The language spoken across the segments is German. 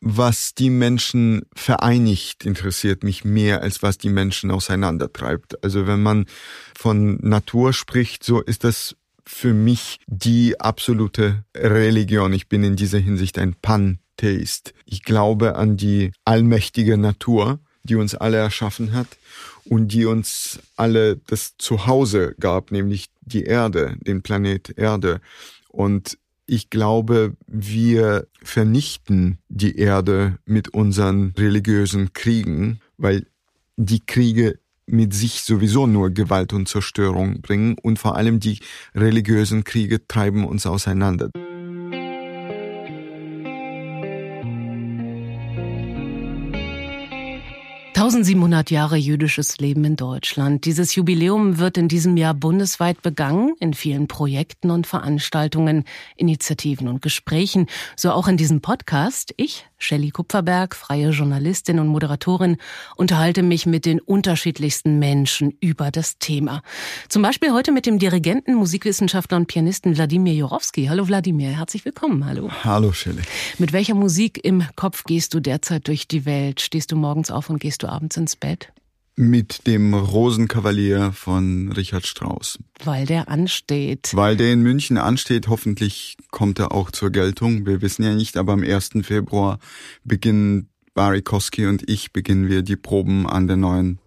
was die Menschen vereinigt, interessiert mich mehr, als was die Menschen auseinandertreibt. Also wenn man von Natur spricht, so ist das für mich die absolute Religion. Ich bin in dieser Hinsicht ein Pantheist. Ich glaube an die allmächtige Natur, die uns alle erschaffen hat und die uns alle das Zuhause gab, nämlich die Erde, den Planet Erde. Und ich glaube, wir vernichten die Erde mit unseren religiösen Kriegen, weil die Kriege mit sich sowieso nur Gewalt und Zerstörung bringen und vor allem die religiösen Kriege treiben uns auseinander. 1700 Jahre jüdisches Leben in Deutschland. Dieses Jubiläum wird in diesem Jahr bundesweit begangen, in vielen Projekten und Veranstaltungen, Initiativen und Gesprächen, so auch in diesem Podcast. Ich, Shelley Kupferberg, freie Journalistin und Moderatorin, unterhalte mich mit den unterschiedlichsten Menschen über das Thema. Zum Beispiel heute mit dem Dirigenten, Musikwissenschaftler und Pianisten Wladimir Jorowski. Hallo Wladimir, herzlich willkommen. Hallo. Hallo Shelley. Mit welcher Musik im Kopf gehst du derzeit durch die Welt? Stehst du morgens auf und gehst du abends ins Bett? Mit dem Rosenkavalier von Richard Strauss. Weil der ansteht. Weil der in München ansteht, hoffentlich kommt er auch zur Geltung. Wir wissen ja nicht, aber am 1. Februar beginnen Barry Kosky und ich beginnen wir die Proben an der neuen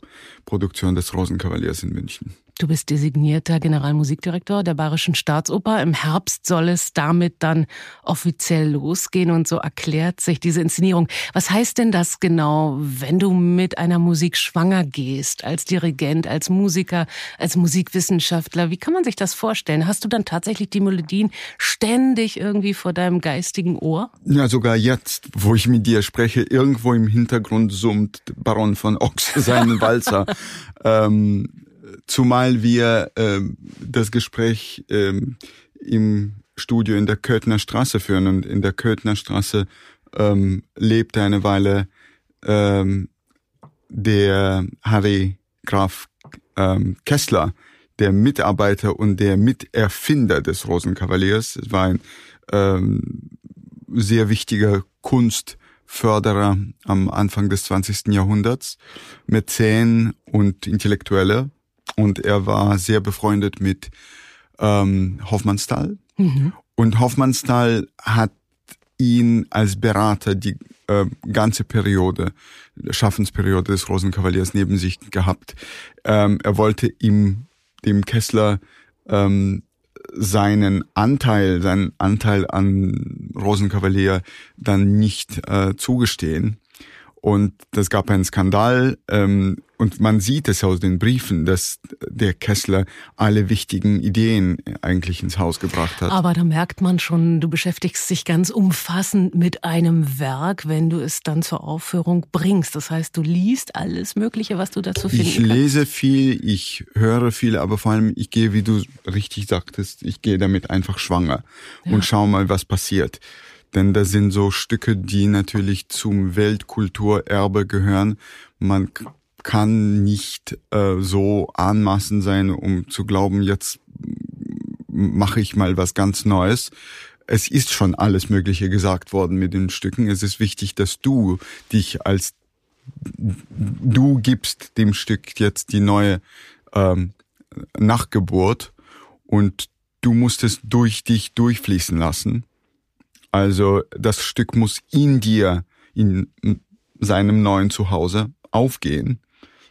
Produktion des Rosenkavaliers in München. Du bist designierter Generalmusikdirektor der Bayerischen Staatsoper. Im Herbst soll es damit dann offiziell losgehen und so erklärt sich diese Inszenierung. Was heißt denn das genau, wenn du mit einer Musik schwanger gehst, als Dirigent, als Musiker, als Musikwissenschaftler? Wie kann man sich das vorstellen? Hast du dann tatsächlich die Melodien ständig irgendwie vor deinem geistigen Ohr? Ja, sogar jetzt, wo ich mit dir spreche, irgendwo im Hintergrund summt Baron von Ochs seinen Walzer. ähm, zumal wir ähm, das Gespräch ähm, im Studio in der Köthner Straße führen und in der Köthner Straße ähm, lebte eine Weile ähm, der Harry Graf ähm, Kessler, der Mitarbeiter und der Miterfinder des Rosenkavaliers. Es war ein ähm, sehr wichtiger Kunstförderer am Anfang des 20. Jahrhunderts, Mäzen und Intellektueller und er war sehr befreundet mit ähm, Hoffmannsthal. Mhm. Und Hoffmannsthal hat ihn als Berater die äh, ganze Periode, Schaffensperiode des Rosenkavaliers neben sich gehabt. Ähm, er wollte ihm, dem Kessler, ähm, seinen Anteil, seinen Anteil an Rosenkavalier dann nicht äh, zugestehen. Und das gab einen Skandal. Ähm, und man sieht es aus den Briefen, dass der Kessler alle wichtigen Ideen eigentlich ins Haus gebracht hat. Aber da merkt man schon, du beschäftigst dich ganz umfassend mit einem Werk, wenn du es dann zur Aufführung bringst. Das heißt, du liest alles Mögliche, was du dazu findest. Ich lese viel, ich höre viel, aber vor allem ich gehe, wie du richtig sagtest, ich gehe damit einfach schwanger ja. und schau mal, was passiert. Denn das sind so Stücke, die natürlich zum Weltkulturerbe gehören. Man kann nicht äh, so anmaßen sein, um zu glauben, jetzt mache ich mal was ganz Neues. Es ist schon alles Mögliche gesagt worden mit den Stücken. Es ist wichtig, dass du dich als du gibst dem Stück jetzt die neue ähm, Nachgeburt und du musst es durch dich durchfließen lassen. Also das Stück muss in dir, in seinem neuen Zuhause aufgehen.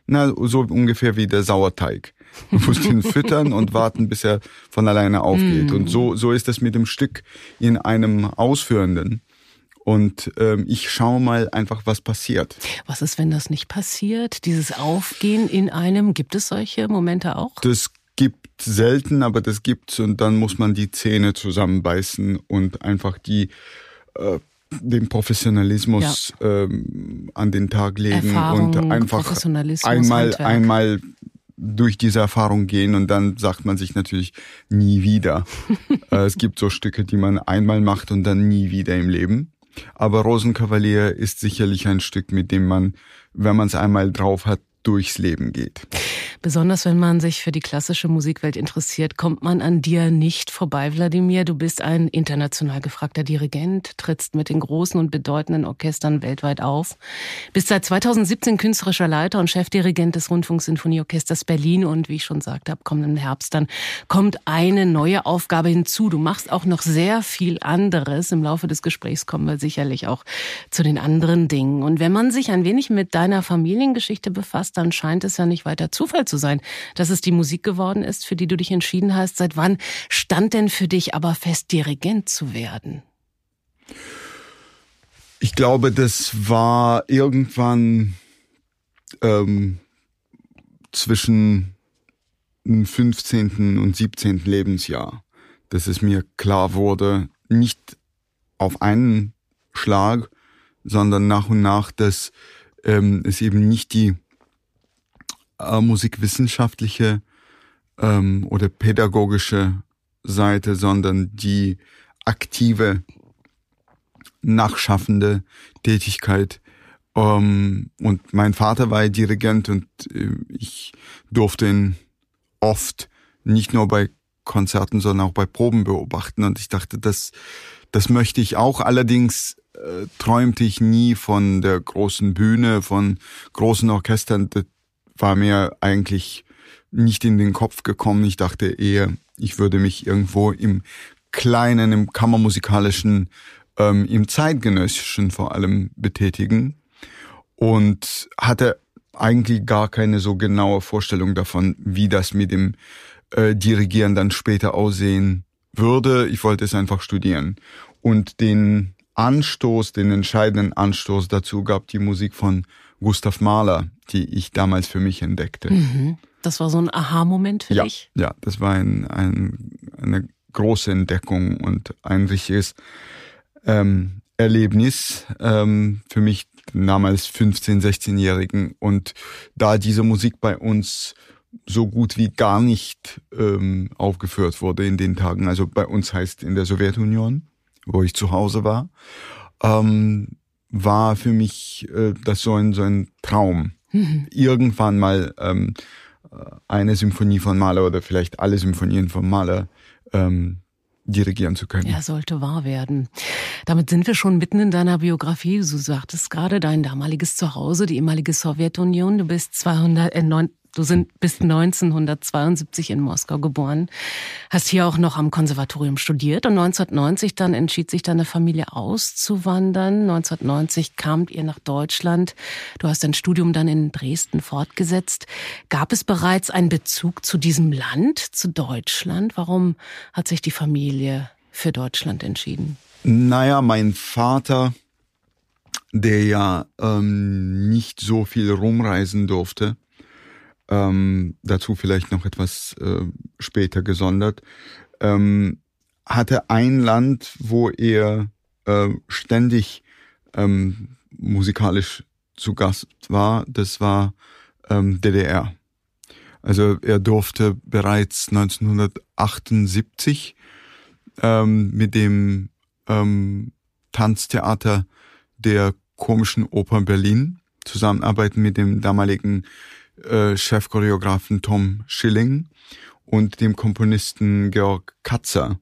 Na, so ungefähr wie der Sauerteig. Du musst ihn füttern und warten, bis er von alleine aufgeht. Mm. Und so, so ist es mit dem Stück in einem Ausführenden. Und ähm, ich schaue mal einfach, was passiert. Was ist, wenn das nicht passiert? Dieses Aufgehen in einem, gibt es solche Momente auch? Das gibt selten, aber das gibt's und dann muss man die Zähne zusammenbeißen und einfach die äh, den Professionalismus ja. ähm, an den Tag legen Erfahrung, und einfach einmal Handwerk. einmal durch diese Erfahrung gehen und dann sagt man sich natürlich nie wieder. Äh, es gibt so Stücke, die man einmal macht und dann nie wieder im Leben. Aber Rosenkavalier ist sicherlich ein Stück, mit dem man, wenn man es einmal drauf hat, durchs Leben geht. Besonders wenn man sich für die klassische Musikwelt interessiert, kommt man an dir nicht vorbei, Wladimir. Du bist ein international gefragter Dirigent, trittst mit den großen und bedeutenden Orchestern weltweit auf, bist seit 2017 künstlerischer Leiter und Chefdirigent des Rundfunksinfonieorchesters Berlin und wie ich schon sagte, ab kommenden Herbst dann kommt eine neue Aufgabe hinzu. Du machst auch noch sehr viel anderes. Im Laufe des Gesprächs kommen wir sicherlich auch zu den anderen Dingen. Und wenn man sich ein wenig mit deiner Familiengeschichte befasst, dann scheint es ja nicht weiter Zufall zu sein, dass es die Musik geworden ist, für die du dich entschieden hast. Seit wann stand denn für dich aber fest, Dirigent zu werden? Ich glaube, das war irgendwann ähm, zwischen dem 15. und 17. Lebensjahr, dass es mir klar wurde, nicht auf einen Schlag, sondern nach und nach, dass ähm, es eben nicht die äh, musikwissenschaftliche ähm, oder pädagogische Seite, sondern die aktive, nachschaffende Tätigkeit. Ähm, und mein Vater war Dirigent und äh, ich durfte ihn oft nicht nur bei Konzerten, sondern auch bei Proben beobachten. Und ich dachte, das, das möchte ich auch. Allerdings äh, träumte ich nie von der großen Bühne, von großen Orchestern. Das war mir eigentlich nicht in den Kopf gekommen. Ich dachte eher, ich würde mich irgendwo im kleinen, im kammermusikalischen, ähm, im zeitgenössischen vor allem betätigen und hatte eigentlich gar keine so genaue Vorstellung davon, wie das mit dem äh, Dirigieren dann später aussehen würde. Ich wollte es einfach studieren. Und den Anstoß, den entscheidenden Anstoß dazu gab die Musik von Gustav Mahler, die ich damals für mich entdeckte. Mhm. Das war so ein Aha-Moment für ja, dich? Ja, das war ein, ein, eine große Entdeckung und ein richtiges ähm, Erlebnis ähm, für mich damals 15, 16-Jährigen. Und da diese Musik bei uns so gut wie gar nicht ähm, aufgeführt wurde in den Tagen, also bei uns heißt in der Sowjetunion, wo ich zu Hause war, ähm, war für mich äh, das so ein, so ein Traum. Mhm. Irgendwann mal ähm, eine Symphonie von Mahler oder vielleicht alle Symphonien von Mahler ähm, dirigieren zu können. Ja, sollte wahr werden. Damit sind wir schon mitten in deiner Biografie. Du sagtest gerade dein damaliges Zuhause, die ehemalige Sowjetunion. Du bist 200, äh, Du sind bis 1972 in Moskau geboren, hast hier auch noch am Konservatorium studiert und 1990 dann entschied sich deine Familie auszuwandern. 1990 kamt ihr nach Deutschland. Du hast dein Studium dann in Dresden fortgesetzt. Gab es bereits einen Bezug zu diesem Land, zu Deutschland? Warum hat sich die Familie für Deutschland entschieden? Naja, mein Vater, der ja ähm, nicht so viel rumreisen durfte, ähm, dazu vielleicht noch etwas äh, später gesondert, ähm, hatte ein Land, wo er äh, ständig ähm, musikalisch zu Gast war, das war ähm, DDR. Also er durfte bereits 1978 ähm, mit dem ähm, Tanztheater der Komischen Oper Berlin zusammenarbeiten mit dem damaligen äh, Chefchoreografen Tom Schilling und dem Komponisten Georg Katzer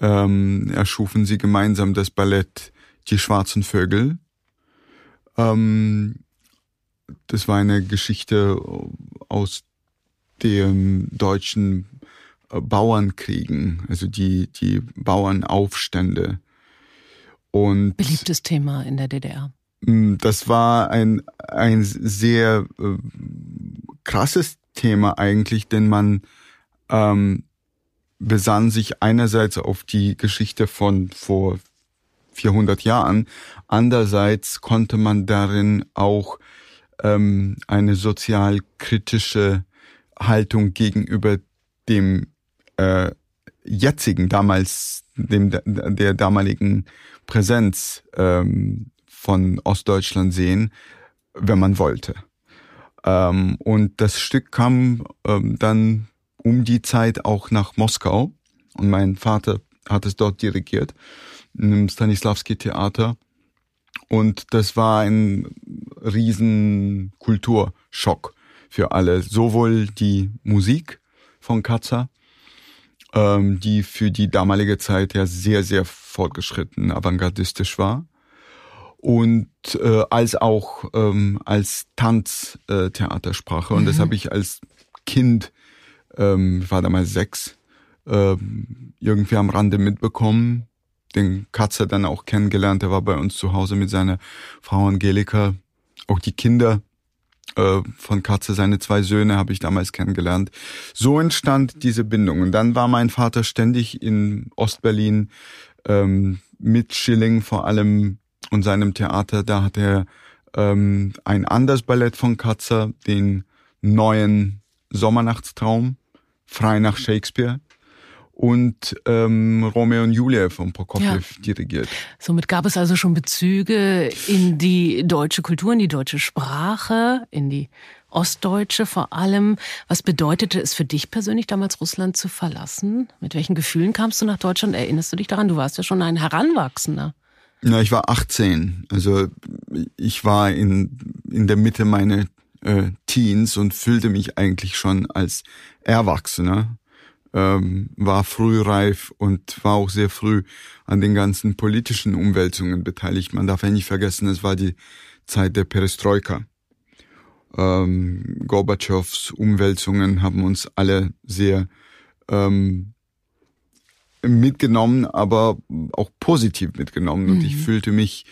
ähm, erschufen sie gemeinsam das Ballett Die schwarzen Vögel. Ähm, das war eine Geschichte aus den deutschen äh, Bauernkriegen, also die, die Bauernaufstände. Und Beliebtes Thema in der DDR. Mm, das war ein, ein sehr äh, krasses Thema eigentlich, denn man ähm, besann sich einerseits auf die Geschichte von vor 400 Jahren, andererseits konnte man darin auch ähm, eine sozialkritische Haltung gegenüber dem äh, jetzigen, damals dem der damaligen Präsenz ähm, von Ostdeutschland sehen, wenn man wollte. Ähm, und das Stück kam ähm, dann um die Zeit auch nach Moskau und mein Vater hat es dort dirigiert im Stanislavski Theater und das war ein riesen Kulturschock für alle. Sowohl die Musik von Katza, ähm, die für die damalige Zeit ja sehr, sehr fortgeschritten, avantgardistisch war. Und äh, als auch ähm, als Tanztheatersprache. Äh, und mhm. das habe ich als Kind, ähm, ich war damals sechs, äh, irgendwie am Rande mitbekommen. Den Katzer dann auch kennengelernt. Er war bei uns zu Hause mit seiner Frau Angelika. Auch die Kinder äh, von Katze, seine zwei Söhne, habe ich damals kennengelernt. So entstand diese Bindung. Und dann war mein Vater ständig in Ostberlin ähm, mit Schilling vor allem und seinem Theater. Da hat er ähm, ein anderes Ballett von Katzer, den neuen Sommernachtstraum, frei nach Shakespeare und ähm, Romeo und Julia von Prokofjew ja. dirigiert. Somit gab es also schon Bezüge in die deutsche Kultur, in die deutsche Sprache, in die Ostdeutsche vor allem. Was bedeutete es für dich persönlich damals, Russland zu verlassen? Mit welchen Gefühlen kamst du nach Deutschland? Erinnerst du dich daran? Du warst ja schon ein Heranwachsender. Na, ich war 18. Also ich war in, in der Mitte meiner äh, Teens und fühlte mich eigentlich schon als Erwachsener ähm, war frühreif und war auch sehr früh an den ganzen politischen Umwälzungen beteiligt. Man darf ja nicht vergessen, es war die Zeit der Perestroika. Ähm, Gorbatschows Umwälzungen haben uns alle sehr ähm, mitgenommen, aber auch positiv mitgenommen. Und ich mhm. fühlte mich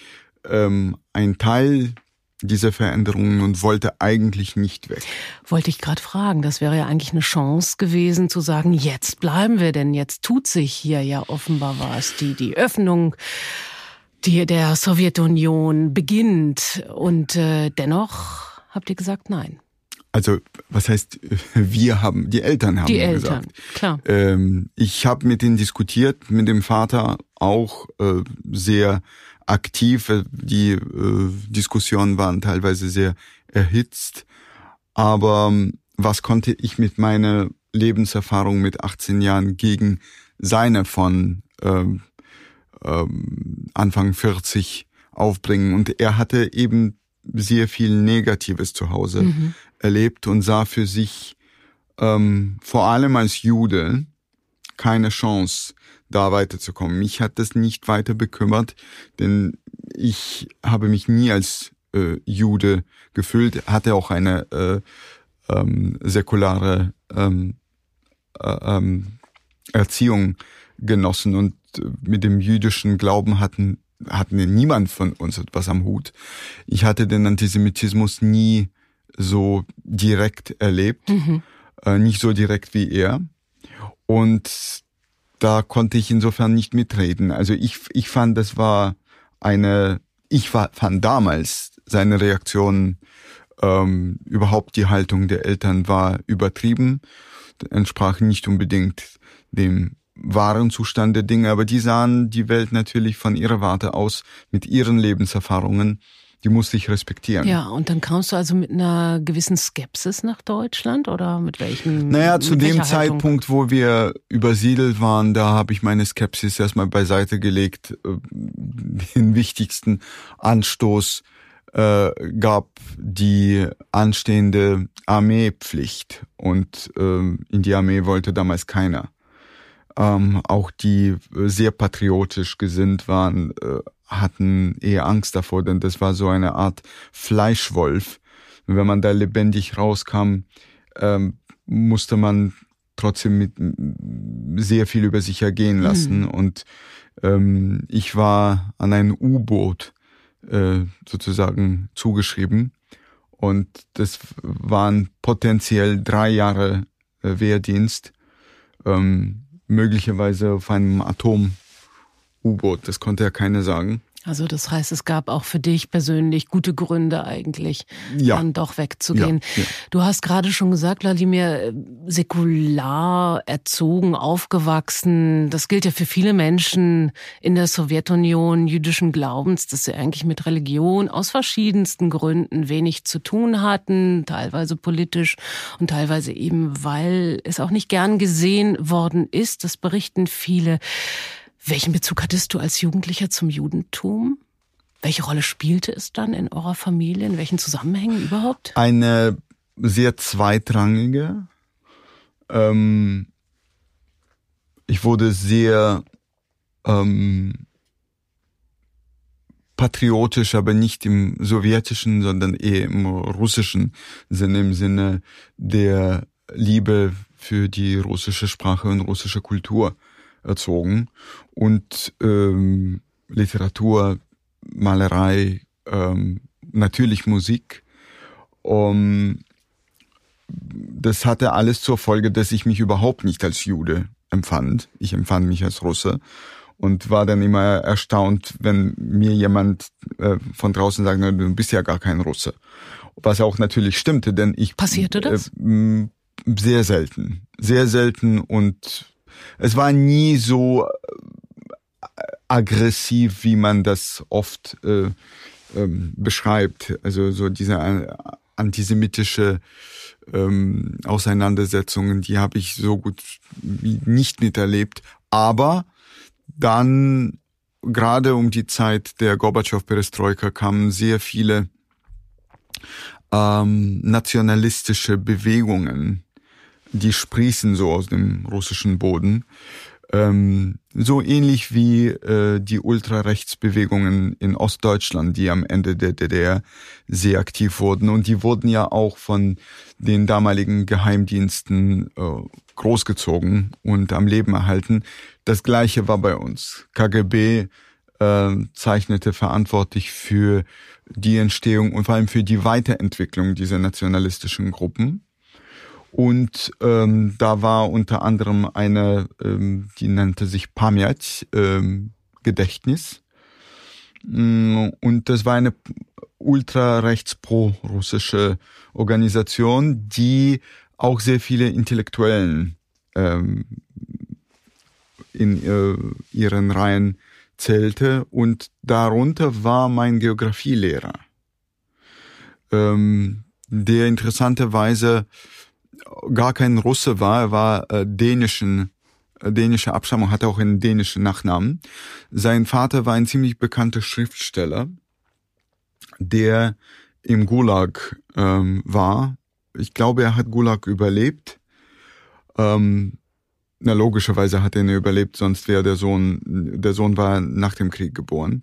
ähm, ein Teil diese Veränderungen und wollte eigentlich nicht weg. Wollte ich gerade fragen, das wäre ja eigentlich eine Chance gewesen zu sagen, jetzt bleiben wir, denn jetzt tut sich hier ja offenbar was. Die, die Öffnung die, der Sowjetunion beginnt und äh, dennoch habt ihr gesagt nein. Also was heißt, wir haben, die Eltern haben die Eltern, gesagt. klar. Ähm, ich habe mit denen diskutiert, mit dem Vater auch äh, sehr aktiv. Die äh, Diskussionen waren teilweise sehr erhitzt. Aber ähm, was konnte ich mit meiner Lebenserfahrung mit 18 Jahren gegen seine von ähm, ähm, Anfang 40 aufbringen? Und er hatte eben sehr viel Negatives zu Hause mhm. Erlebt und sah für sich ähm, vor allem als Jude keine Chance, da weiterzukommen. Mich hat das nicht weiter bekümmert, denn ich habe mich nie als äh, Jude gefühlt, hatte auch eine äh, ähm, säkulare ähm, äh, ähm, Erziehung genossen und mit dem jüdischen Glauben hatten hatten niemand von uns etwas am Hut. Ich hatte den Antisemitismus nie so direkt erlebt, mhm. äh, nicht so direkt wie er. Und da konnte ich insofern nicht mitreden. Also ich, ich fand, das war eine, ich war, fand damals seine Reaktion, ähm, überhaupt die Haltung der Eltern war übertrieben, entsprach nicht unbedingt dem wahren Zustand der Dinge, aber die sahen die Welt natürlich von ihrer Warte aus mit ihren Lebenserfahrungen die musste ich respektieren. Ja, und dann kamst du also mit einer gewissen Skepsis nach Deutschland oder mit welchem? Naja, zu dem Zeitpunkt, wo wir übersiedelt waren, da habe ich meine Skepsis erstmal beiseite gelegt. Äh, den wichtigsten Anstoß äh, gab die anstehende Armeepflicht und äh, in die Armee wollte damals keiner. Ähm, auch die sehr patriotisch gesinnt waren, äh, hatten eher Angst davor, denn das war so eine Art Fleischwolf. Und wenn man da lebendig rauskam, ähm, musste man trotzdem mit sehr viel über sich ergehen mhm. lassen. Mhm. Und ähm, ich war an ein U-Boot äh, sozusagen zugeschrieben. Und das waren potenziell drei Jahre äh, Wehrdienst, ähm, möglicherweise auf einem Atom U-Boot. Das konnte ja keiner sagen. Also das heißt, es gab auch für dich persönlich gute Gründe eigentlich, ja. dann doch wegzugehen. Ja, ja. Du hast gerade schon gesagt, Wladimir, säkular erzogen, aufgewachsen. Das gilt ja für viele Menschen in der Sowjetunion jüdischen Glaubens, dass sie eigentlich mit Religion aus verschiedensten Gründen wenig zu tun hatten, teilweise politisch und teilweise eben, weil es auch nicht gern gesehen worden ist. Das berichten viele. Welchen Bezug hattest du als Jugendlicher zum Judentum? Welche Rolle spielte es dann in eurer Familie? In welchen Zusammenhängen überhaupt? Eine sehr zweitrangige. Ähm, ich wurde sehr ähm, patriotisch, aber nicht im sowjetischen, sondern eher im russischen Sinne, im Sinne der Liebe für die russische Sprache und russische Kultur erzogen. Und ähm, Literatur, Malerei, ähm, natürlich Musik. Um, das hatte alles zur Folge, dass ich mich überhaupt nicht als Jude empfand. Ich empfand mich als Russe und war dann immer erstaunt, wenn mir jemand äh, von draußen sagt, du bist ja gar kein Russe. Was auch natürlich stimmte, denn ich passierte das äh, sehr selten, sehr selten und es war nie so äh, aggressiv, wie man das oft äh, ähm, beschreibt. Also so diese äh, antisemitische ähm, Auseinandersetzungen, die habe ich so gut wie nicht miterlebt. Aber dann gerade um die Zeit der Gorbatschow-Perestroika kamen sehr viele ähm, nationalistische Bewegungen, die sprießen so aus dem russischen Boden. Ähm, so ähnlich wie äh, die Ultrarechtsbewegungen in Ostdeutschland, die am Ende der DDR sehr aktiv wurden. Und die wurden ja auch von den damaligen Geheimdiensten äh, großgezogen und am Leben erhalten. Das gleiche war bei uns. KGB äh, zeichnete verantwortlich für die Entstehung und vor allem für die Weiterentwicklung dieser nationalistischen Gruppen. Und ähm, da war unter anderem eine, ähm, die nannte sich Pamjat, ähm, Gedächtnis. Mm, und das war eine ultrarechts-pro-russische Organisation, die auch sehr viele Intellektuellen ähm, in äh, ihren Reihen zählte. Und darunter war mein Geographielehrer, ähm, der interessanterweise gar kein Russe war, er war äh, dänischen äh, dänische Abstammung, hatte auch einen dänischen Nachnamen. Sein Vater war ein ziemlich bekannter Schriftsteller, der im Gulag ähm, war. Ich glaube, er hat Gulag überlebt. Ähm, na, logischerweise hat er ihn überlebt, sonst wäre der Sohn, der Sohn war nach dem Krieg geboren.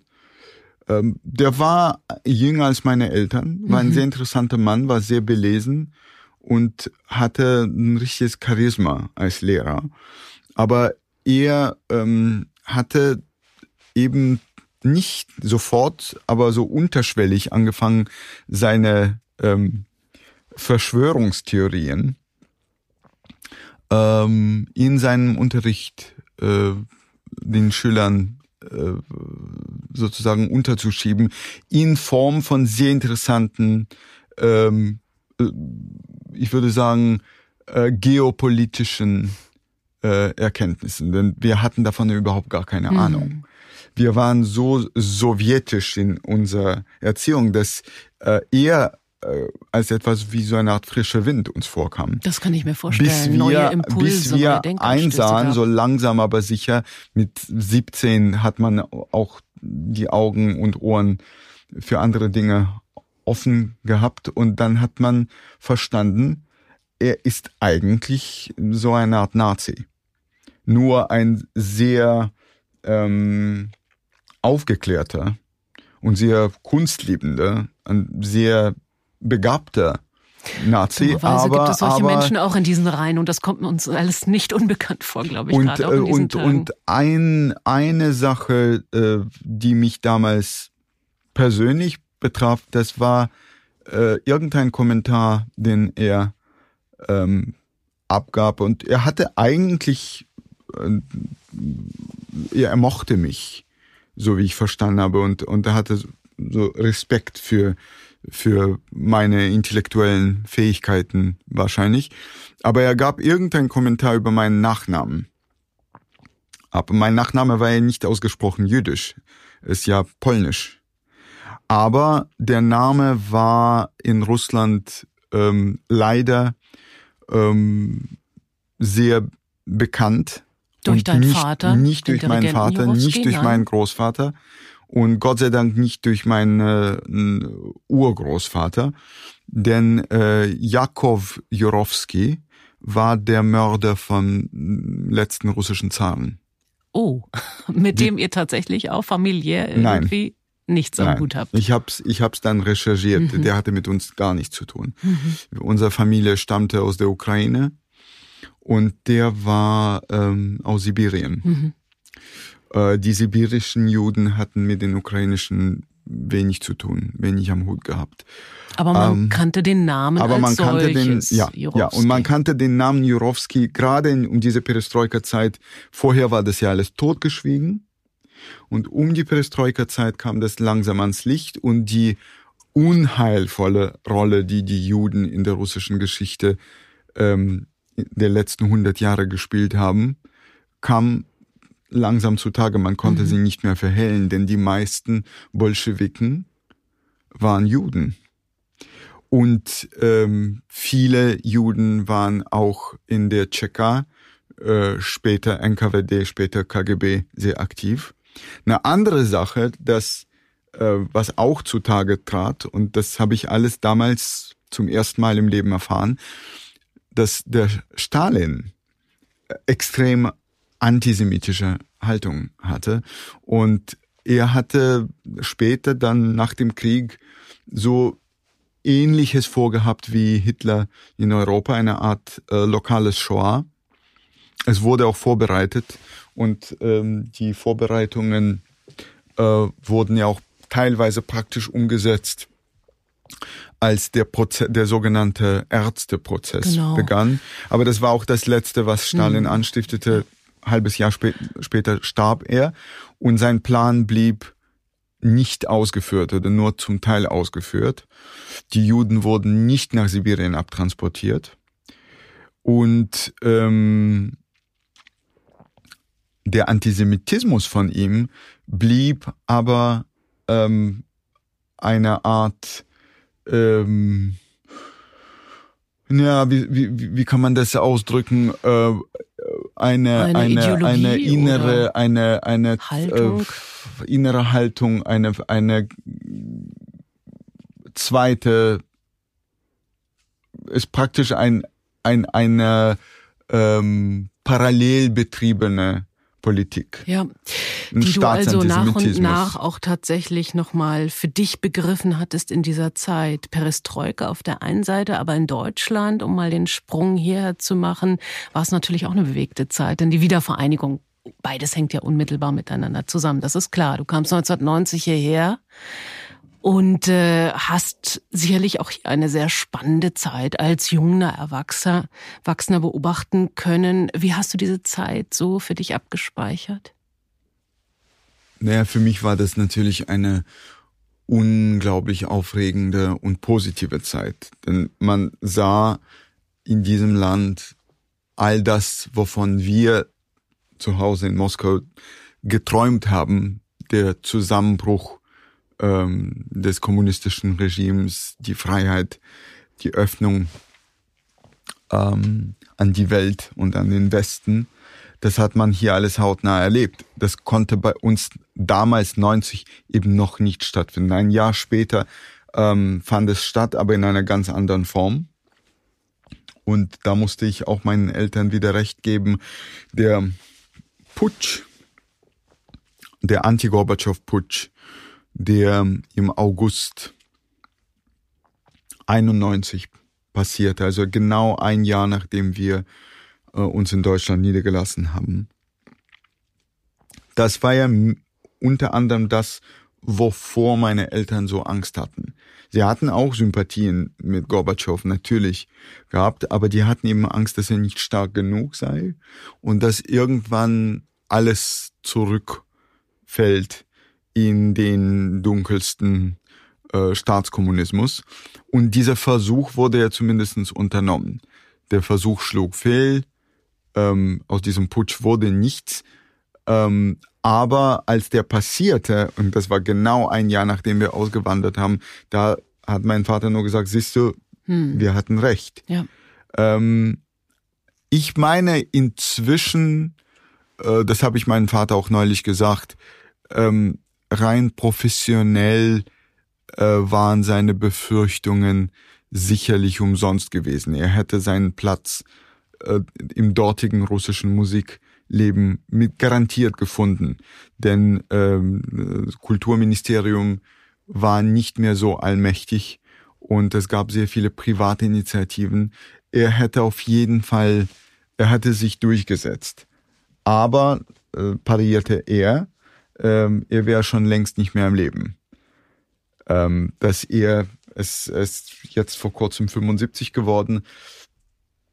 Ähm, der war jünger als meine Eltern, war ein mhm. sehr interessanter Mann, war sehr belesen und hatte ein richtiges Charisma als Lehrer. Aber er ähm, hatte eben nicht sofort, aber so unterschwellig angefangen, seine ähm, Verschwörungstheorien ähm, in seinem Unterricht äh, den Schülern äh, sozusagen unterzuschieben, in Form von sehr interessanten ähm, äh, ich würde sagen, äh, geopolitischen äh, Erkenntnissen, denn wir hatten davon überhaupt gar keine mhm. Ahnung. Wir waren so sowjetisch in unserer Erziehung, dass äh, eher äh, als etwas wie so eine Art frischer Wind uns vorkam. Das kann ich mir vorstellen. Bis wir, neue Impulse, bis wir einsahen, so langsam aber sicher, mit 17 hat man auch die Augen und Ohren für andere Dinge offen gehabt und dann hat man verstanden, er ist eigentlich so eine Art Nazi. Nur ein sehr ähm, aufgeklärter und sehr kunstliebender, ein sehr begabter Nazi. Aber gibt es solche aber, Menschen auch in diesen Reihen und das kommt uns alles nicht unbekannt vor, glaube ich. Und, gerade auch in diesen und, Tagen. und ein, eine Sache, äh, die mich damals persönlich betraf, das war äh, irgendein Kommentar, den er ähm, abgab. Und er hatte eigentlich, äh, er mochte mich, so wie ich verstanden habe, und, und er hatte so Respekt für, für meine intellektuellen Fähigkeiten wahrscheinlich. Aber er gab irgendeinen Kommentar über meinen Nachnamen. Aber mein Nachname war ja nicht ausgesprochen jüdisch, ist ja polnisch. Aber der Name war in Russland ähm, leider ähm, sehr bekannt. Durch deinen nicht, Vater? Nicht durch meinen Vater, nicht durch meinen Großvater Und Gott sei Dank nicht durch meinen äh, Urgroßvater, denn äh, Jakow Jurowski war der Mörder vom letzten russischen Zaren. Oh, mit Die, dem ihr tatsächlich auch familiär irgendwie nein, nichts am Hut habt. Ich hab's, ich hab's dann recherchiert. Mhm. Der hatte mit uns gar nichts zu tun. Mhm. Unsere Familie stammte aus der Ukraine und der war ähm, aus Sibirien. Mhm. Äh, die sibirischen Juden hatten mit den ukrainischen wenig zu tun, wenig am Hut gehabt. Aber man ähm, kannte den Namen aber als man kannte solches, den ja Jurowski. ja und man kannte den Namen Jurowski gerade in, um diese Perestroika-Zeit. Vorher war das ja alles totgeschwiegen und um die Perestroika-Zeit kam das langsam ans Licht und die unheilvolle Rolle, die die Juden in der russischen Geschichte ähm, der letzten 100 Jahre gespielt haben, kam langsam zutage. Man konnte mhm. sie nicht mehr verhellen, denn die meisten Bolschewiken waren Juden. Und ähm, viele Juden waren auch in der Tscheka, äh, später NKWD, später KGB sehr aktiv. Eine andere Sache, das, äh, was auch zutage trat, und das habe ich alles damals zum ersten Mal im Leben erfahren, dass der Stalin extrem antisemitische Haltung hatte. Und er hatte später dann nach dem Krieg so Ähnliches vorgehabt wie Hitler in Europa, eine Art äh, lokales Shoah. Es wurde auch vorbereitet und ähm, die Vorbereitungen äh, wurden ja auch teilweise praktisch umgesetzt, als der, Proze der sogenannte Ärzteprozess genau. begann. Aber das war auch das Letzte, was Stalin mhm. anstiftete halbes Jahr spä später starb er und sein Plan blieb nicht ausgeführt oder nur zum Teil ausgeführt. Die Juden wurden nicht nach Sibirien abtransportiert und ähm, der Antisemitismus von ihm blieb aber ähm, eine Art ähm, ja, wie, wie, wie kann man das ausdrücken? Äh, eine, eine, eine, eine innere, eine, eine Haltung. Äh, innere Haltung, eine, eine zweite, ist praktisch ein, ein, eine ähm, parallel betriebene Politik. Ja, die du also nach und nach auch tatsächlich nochmal für dich begriffen hattest in dieser Zeit. Perestroika auf der einen Seite, aber in Deutschland, um mal den Sprung hierher zu machen, war es natürlich auch eine bewegte Zeit, denn die Wiedervereinigung beides hängt ja unmittelbar miteinander zusammen. Das ist klar. Du kamst 1990 hierher und äh, hast sicherlich auch hier eine sehr spannende Zeit als junger Erwachsener, Erwachsener beobachten können. Wie hast du diese Zeit so für dich abgespeichert? Naja, für mich war das natürlich eine unglaublich aufregende und positive Zeit. Denn man sah in diesem Land all das, wovon wir zu Hause in Moskau geträumt haben, der Zusammenbruch ähm, des kommunistischen Regimes, die Freiheit, die Öffnung ähm, an die Welt und an den Westen. Das hat man hier alles hautnah erlebt. Das konnte bei uns damals 90 eben noch nicht stattfinden. Ein Jahr später ähm, fand es statt, aber in einer ganz anderen Form. Und da musste ich auch meinen Eltern wieder recht geben. Der Putsch, der Anti-Gorbatschow-Putsch, der im August 91 passierte, also genau ein Jahr nachdem wir äh, uns in Deutschland niedergelassen haben. Das war ja unter anderem das, wovor meine Eltern so Angst hatten. Sie hatten auch Sympathien mit Gorbatschow natürlich gehabt, aber die hatten eben Angst, dass er nicht stark genug sei und dass irgendwann alles zurückfällt in den dunkelsten äh, Staatskommunismus. Und dieser Versuch wurde ja zumindestens unternommen. Der Versuch schlug fehl. Ähm, aus diesem Putsch wurde nichts. Ähm, aber als der passierte, und das war genau ein Jahr, nachdem wir ausgewandert haben, da hat mein Vater nur gesagt, siehst du, hm. wir hatten recht. Ja. Ähm, ich meine, inzwischen, äh, das habe ich meinem Vater auch neulich gesagt, ähm, rein professionell äh, waren seine Befürchtungen sicherlich umsonst gewesen. Er hätte seinen Platz äh, im dortigen russischen Musikleben mit garantiert gefunden, denn ähm, Kulturministerium war nicht mehr so allmächtig und es gab sehr viele private Initiativen. Er hätte auf jeden Fall, er hätte sich durchgesetzt. Aber äh, parierte er, ähm, er wäre schon längst nicht mehr im Leben. Ähm, dass er, es ist jetzt vor kurzem 75 geworden,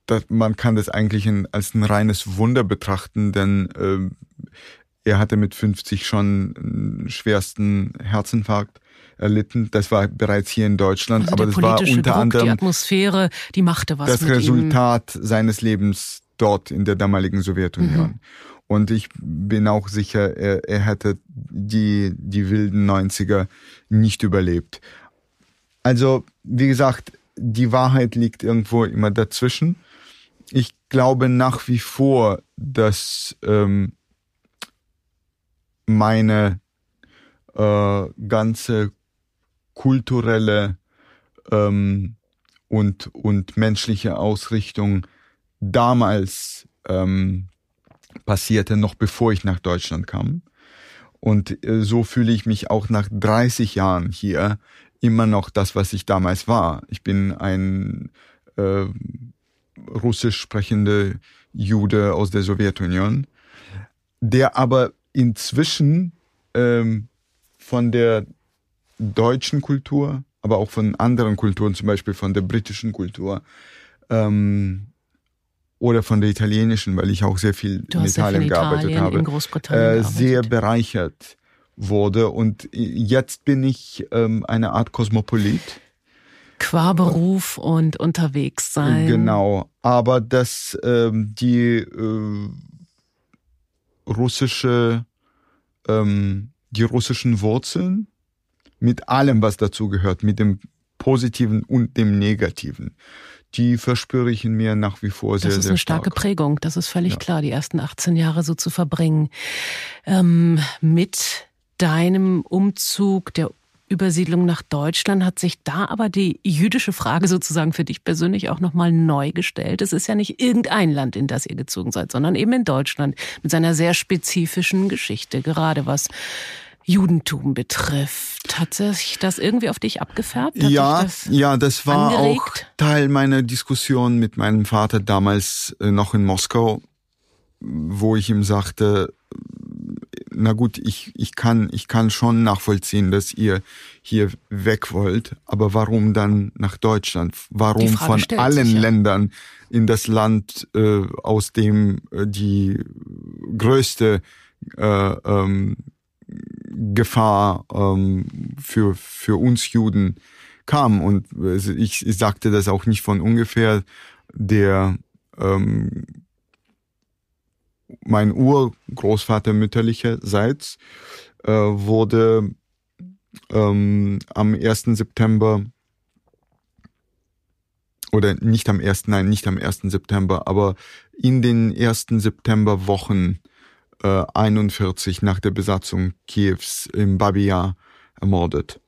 dass man kann das eigentlich in, als ein reines Wunder betrachten, denn äh, er hatte mit 50 schon einen schwersten Herzinfarkt erlitten. Das war bereits hier in Deutschland, also aber das war unter Druck, anderem die Atmosphäre, die machte was das Resultat ihm. seines Lebens dort in der damaligen Sowjetunion. Mhm. Und ich bin auch sicher, er, er hätte die, die wilden 90er nicht überlebt. Also, wie gesagt, die Wahrheit liegt irgendwo immer dazwischen. Ich glaube nach wie vor, dass ähm, meine äh, ganze kulturelle ähm, und, und menschliche Ausrichtung damals ähm, passierte, noch bevor ich nach Deutschland kam. Und äh, so fühle ich mich auch nach 30 Jahren hier immer noch das, was ich damals war. Ich bin ein äh, russisch sprechende Jude aus der Sowjetunion, der aber inzwischen ähm, von der deutschen Kultur, aber auch von anderen Kulturen, zum Beispiel von der britischen Kultur ähm, oder von der italienischen, weil ich auch sehr viel in Italien in gearbeitet Italien, habe, in Großbritannien äh, sehr bereichert wurde. Und jetzt bin ich ähm, eine Art Kosmopolit. Qua Beruf und unterwegs sein. Genau, aber dass ähm, die äh, russische, ähm, die russischen Wurzeln mit allem, was dazu gehört, mit dem Positiven und dem Negativen, die verspüre ich in mir nach wie vor sehr, sehr stark. Das ist eine starke Prägung, das ist völlig ja. klar, die ersten 18 Jahre so zu verbringen. Ähm, mit deinem Umzug, der Übersiedlung nach Deutschland hat sich da aber die jüdische Frage sozusagen für dich persönlich auch nochmal neu gestellt. Es ist ja nicht irgendein Land, in das ihr gezogen seid, sondern eben in Deutschland mit seiner sehr spezifischen Geschichte, gerade was Judentum betrifft. Hat sich das irgendwie auf dich abgefärbt? Hat ja, das ja, das war angeregt? auch Teil meiner Diskussion mit meinem Vater damals äh, noch in Moskau, wo ich ihm sagte, na gut, ich, ich kann, ich kann schon nachvollziehen, dass ihr hier weg wollt, aber warum dann nach Deutschland? Warum von allen sich, ja. Ländern in das Land, äh, aus dem äh, die größte äh, ähm, Gefahr ähm, für, für uns Juden kam. Und ich, ich sagte das auch nicht von ungefähr. Der ähm, mein Urgroßvater mütterlicherseits äh, wurde ähm, am 1. September oder nicht am 1., nein, nicht am 1. September, aber in den ersten Septemberwochen äh, 41 nach der Besatzung Kiews im Babia ermordet.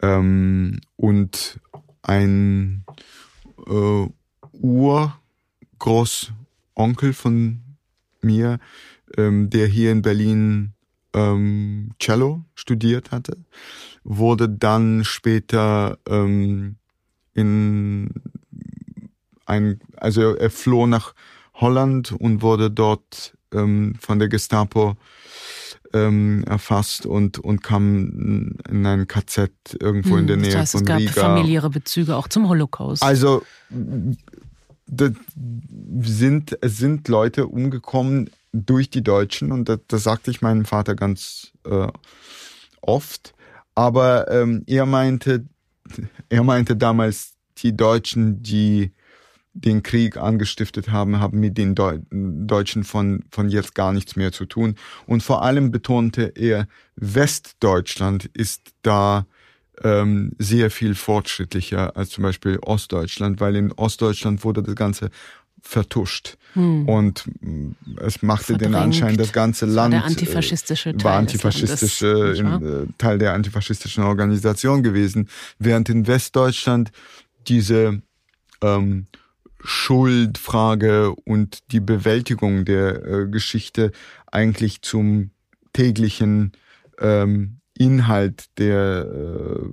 Ähm, und ein äh, Urgroßonkel von mir, ähm, der hier in Berlin ähm, Cello studiert hatte, wurde dann später ähm, in ein, also er floh nach Holland und wurde dort ähm, von der Gestapo ähm, erfasst und, und kam in ein KZ irgendwo hm, in der Nähe das heißt, von Riga. Es gab familiäre Bezüge auch zum Holocaust. Also da sind, es sind Leute umgekommen durch die Deutschen und das, das sagte ich meinem Vater ganz äh, oft. Aber ähm, er meinte, er meinte damals, die Deutschen, die den Krieg angestiftet haben, haben mit den Deu Deutschen von, von jetzt gar nichts mehr zu tun. Und vor allem betonte er, Westdeutschland ist da ähm, sehr viel fortschrittlicher als zum Beispiel Ostdeutschland, weil in Ostdeutschland wurde das Ganze vertuscht. Hm. Und mm, es machte Verdrängt. den Anschein, das ganze das Land war, der antifaschistische Teil war antifaschistische in, Teil der antifaschistischen Organisation gewesen, während in Westdeutschland diese ähm, Schuldfrage und die Bewältigung der äh, Geschichte eigentlich zum täglichen ähm, Inhalt der äh,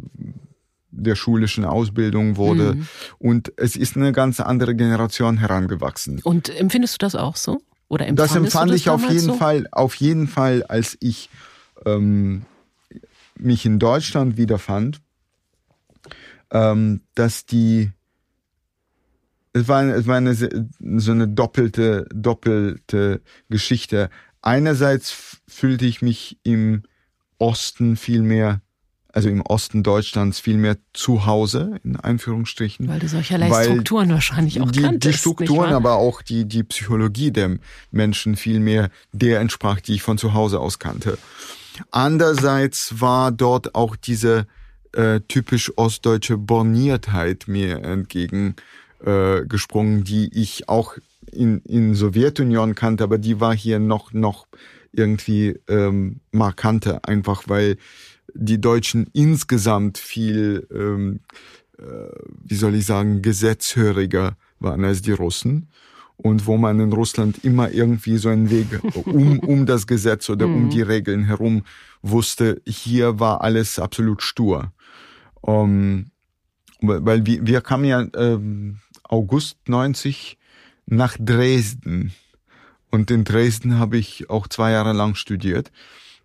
der schulischen Ausbildung wurde. Mhm. Und es ist eine ganz andere Generation herangewachsen. Und empfindest du das auch so? Oder das empfand das ich auf jeden so? Fall, auf jeden Fall, als ich ähm, mich in Deutschland wiederfand, ähm, dass die es war, es war eine, so eine doppelte, doppelte Geschichte. Einerseits fühlte ich mich im Osten viel mehr, also im Osten Deutschlands viel mehr zu Hause, in Einführungsstrichen. Weil du solcherlei weil Strukturen wahrscheinlich auch die, kanntest. Die Strukturen, aber auch die, die Psychologie der Menschen viel mehr der entsprach, die ich von zu Hause aus kannte. Andererseits war dort auch diese äh, typisch ostdeutsche Borniertheit mir entgegen äh, gesprungen, die ich auch in, in Sowjetunion kannte, aber die war hier noch, noch irgendwie ähm, markanter, einfach weil die Deutschen insgesamt viel, ähm, äh, wie soll ich sagen, gesetzhöriger waren als die Russen. Und wo man in Russland immer irgendwie so einen Weg um, um das Gesetz oder um mhm. die Regeln herum wusste, hier war alles absolut stur. Um, weil wir, wir kamen ja ähm, August 90 nach Dresden. Und in Dresden habe ich auch zwei Jahre lang studiert.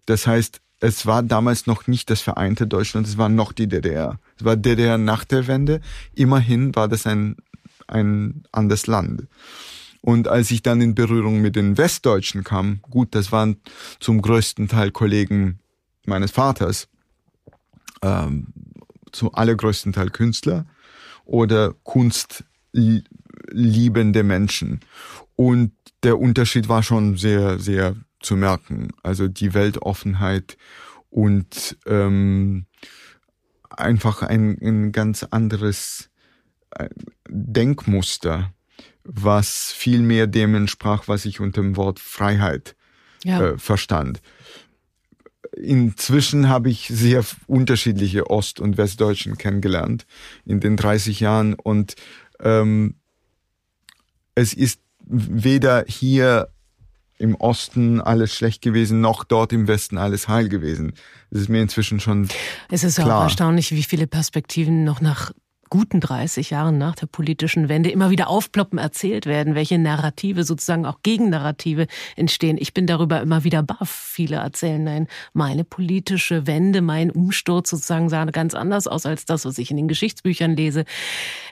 Das heißt, es war damals noch nicht das vereinte Deutschland, es war noch die DDR. Es war DDR nach der Wende. Immerhin war das ein, ein anderes Land. Und als ich dann in Berührung mit den Westdeutschen kam, gut, das waren zum größten Teil Kollegen meines Vaters, ähm, zum allergrößten Teil Künstler oder Kunst liebende Menschen. Und der Unterschied war schon sehr, sehr zu merken. Also die Weltoffenheit und ähm, einfach ein, ein ganz anderes äh, Denkmuster, was viel mehr dem entsprach, was ich unter dem Wort Freiheit ja. äh, verstand. Inzwischen habe ich sehr unterschiedliche Ost- und Westdeutschen kennengelernt in den 30 Jahren und ähm, es ist weder hier im Osten alles schlecht gewesen, noch dort im Westen alles heil gewesen. Das ist mir inzwischen schon. Es ist klar. auch erstaunlich, wie viele Perspektiven noch nach guten 30 Jahren nach der politischen Wende immer wieder aufploppen, erzählt werden, welche Narrative, sozusagen auch Gegennarrative entstehen. Ich bin darüber immer wieder baff. Viele erzählen, nein, meine politische Wende, mein Umsturz sozusagen sah ganz anders aus als das, was ich in den Geschichtsbüchern lese.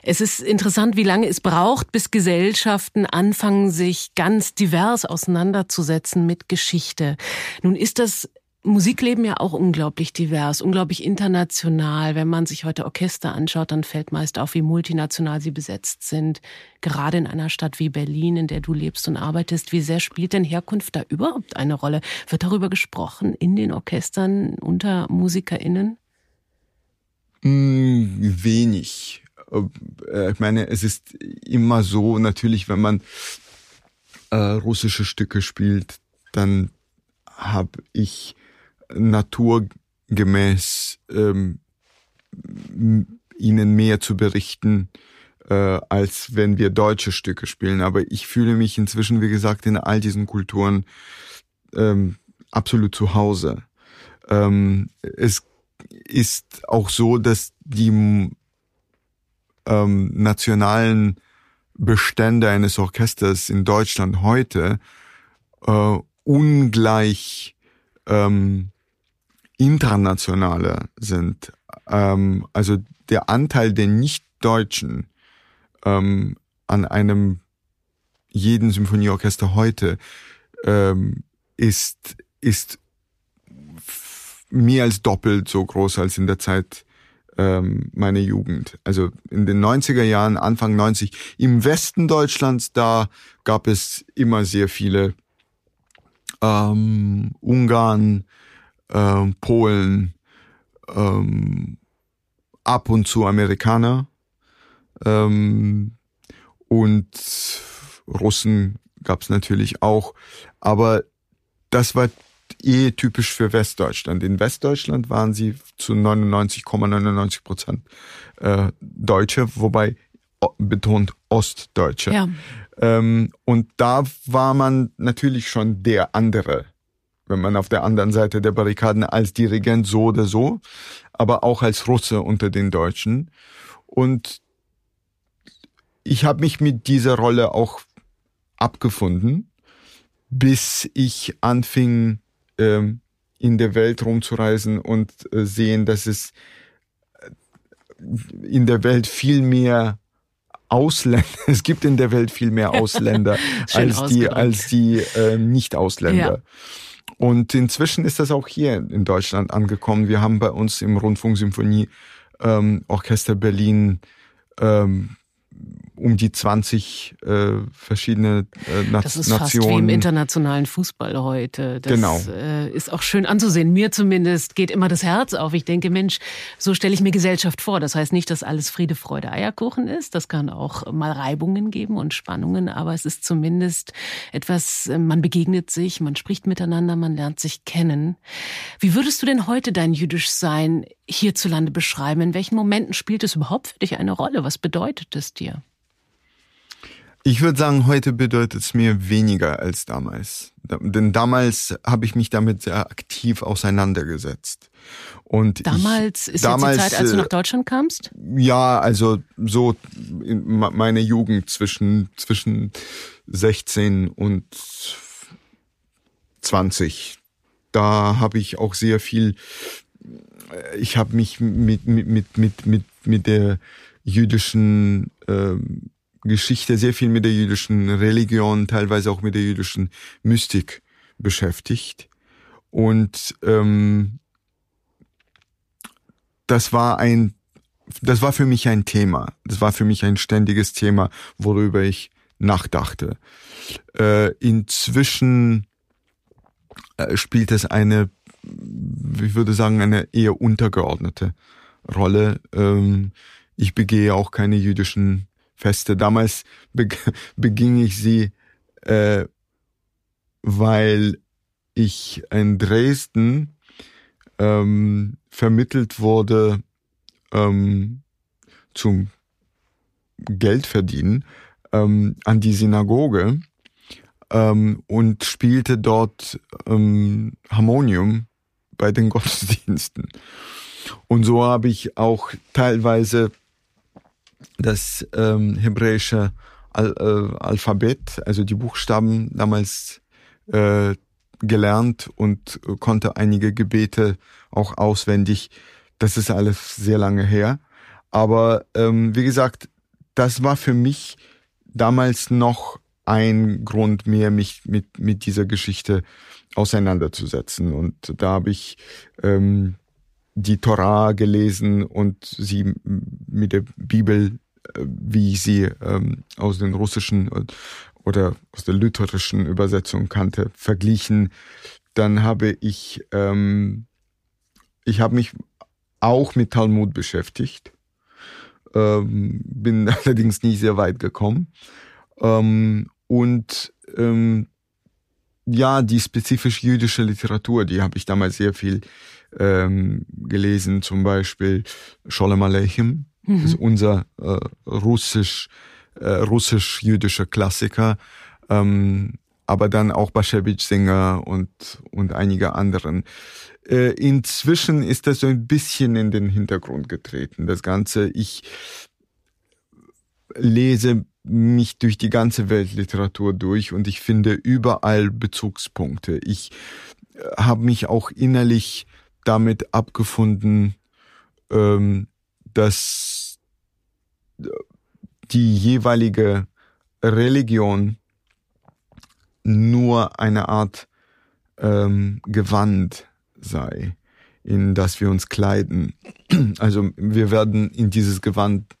Es ist interessant, wie lange es braucht, bis Gesellschaften anfangen, sich ganz divers auseinanderzusetzen mit Geschichte. Nun ist das Musikleben ja auch unglaublich divers, unglaublich international. Wenn man sich heute Orchester anschaut, dann fällt meist auf, wie multinational sie besetzt sind. Gerade in einer Stadt wie Berlin, in der du lebst und arbeitest, wie sehr spielt denn Herkunft da überhaupt eine Rolle? Wird darüber gesprochen in den Orchestern unter MusikerInnen? Mm, wenig. Äh, ich meine, es ist immer so, natürlich, wenn man äh, russische Stücke spielt, dann habe ich naturgemäß ähm, ihnen mehr zu berichten, äh, als wenn wir deutsche Stücke spielen. Aber ich fühle mich inzwischen, wie gesagt, in all diesen Kulturen ähm, absolut zu Hause. Ähm, es ist auch so, dass die ähm, nationalen Bestände eines Orchesters in Deutschland heute äh, ungleich ähm, internationale sind. Ähm, also der Anteil der Nicht-Deutschen ähm, an einem jeden Symphonieorchester heute ähm, ist, ist mehr als doppelt so groß als in der Zeit ähm, meiner Jugend. Also in den 90er Jahren, Anfang 90, im Westen Deutschlands, da gab es immer sehr viele ähm, Ungarn, ähm, Polen, ähm, ab und zu Amerikaner ähm, und Russen gab es natürlich auch, aber das war eh typisch für Westdeutschland. In Westdeutschland waren sie zu 99,99 Prozent äh, Deutsche, wobei betont Ostdeutsche. Ja. Ähm, und da war man natürlich schon der andere, wenn man auf der anderen Seite der Barrikaden als Dirigent so oder so, aber auch als Russe unter den Deutschen. Und ich habe mich mit dieser Rolle auch abgefunden, bis ich anfing, ähm, in der Welt rumzureisen und äh, sehen, dass es äh, in der Welt viel mehr Ausländer, es gibt in der Welt viel mehr Ausländer als die, als die äh, Nicht-Ausländer. Ja. Und inzwischen ist das auch hier in Deutschland angekommen. Wir haben bei uns im Rundfunksymphonie ähm, Orchester Berlin ähm, um die 20 äh, verschiedene äh, Na das ist Nationen. Fast wie im internationalen Fußball heute. Das genau. äh, ist auch schön anzusehen. Mir zumindest geht immer das Herz auf. Ich denke, Mensch, so stelle ich mir Gesellschaft vor. Das heißt nicht, dass alles Friede, Freude, Eierkuchen ist. Das kann auch mal Reibungen geben und Spannungen, aber es ist zumindest etwas, äh, man begegnet sich, man spricht miteinander, man lernt sich kennen. Wie würdest du denn heute dein jüdisch Sein hierzulande beschreiben? In welchen Momenten spielt es überhaupt für dich eine Rolle? Was bedeutet es dir? Ich würde sagen, heute bedeutet es mir weniger als damals. Denn damals habe ich mich damit sehr aktiv auseinandergesetzt. Und damals ich, ist damals, jetzt die Zeit, als du nach Deutschland kamst? Ja, also so meine Jugend zwischen, zwischen 16 und 20. Da habe ich auch sehr viel, ich habe mich mit, mit, mit, mit, mit, mit der jüdischen ähm, Geschichte sehr viel mit der jüdischen Religion, teilweise auch mit der jüdischen Mystik beschäftigt. Und ähm, das war ein, das war für mich ein Thema. Das war für mich ein ständiges Thema, worüber ich nachdachte. Äh, inzwischen äh, spielt es eine, ich würde sagen, eine eher untergeordnete Rolle. Ähm, ich begehe auch keine jüdischen Feste. Damals be beging ich sie, äh, weil ich in Dresden ähm, vermittelt wurde ähm, zum Geldverdienen ähm, an die Synagoge ähm, und spielte dort ähm, Harmonium bei den Gottesdiensten. Und so habe ich auch teilweise das ähm, hebräische Al äh, Alphabet, also die Buchstaben damals äh, gelernt und konnte einige Gebete auch auswendig. Das ist alles sehr lange her. Aber ähm, wie gesagt, das war für mich damals noch ein Grund mehr, mich mit, mit dieser Geschichte auseinanderzusetzen. Und da habe ich ähm, die Torah gelesen und sie mit der Bibel, äh, wie ich sie ähm, aus den russischen oder aus der lutherischen Übersetzung kannte, verglichen. Dann habe ich, ähm, ich habe mich auch mit Talmud beschäftigt, ähm, bin allerdings nicht sehr weit gekommen. Ähm, und ähm, ja, die spezifisch jüdische Literatur, die habe ich damals sehr viel ähm, gelesen, zum Beispiel Sholem Aleichem, mhm. ist unser äh, russisch, äh, russisch-jüdischer Klassiker, ähm, aber dann auch Baschewitsch Singer und, und einige anderen. Äh, inzwischen ist das so ein bisschen in den Hintergrund getreten, das Ganze. Ich lese mich durch die ganze Weltliteratur durch und ich finde überall Bezugspunkte. Ich äh, habe mich auch innerlich damit abgefunden, ähm, dass die jeweilige Religion nur eine Art ähm, Gewand sei, in das wir uns kleiden. Also wir werden in dieses Gewand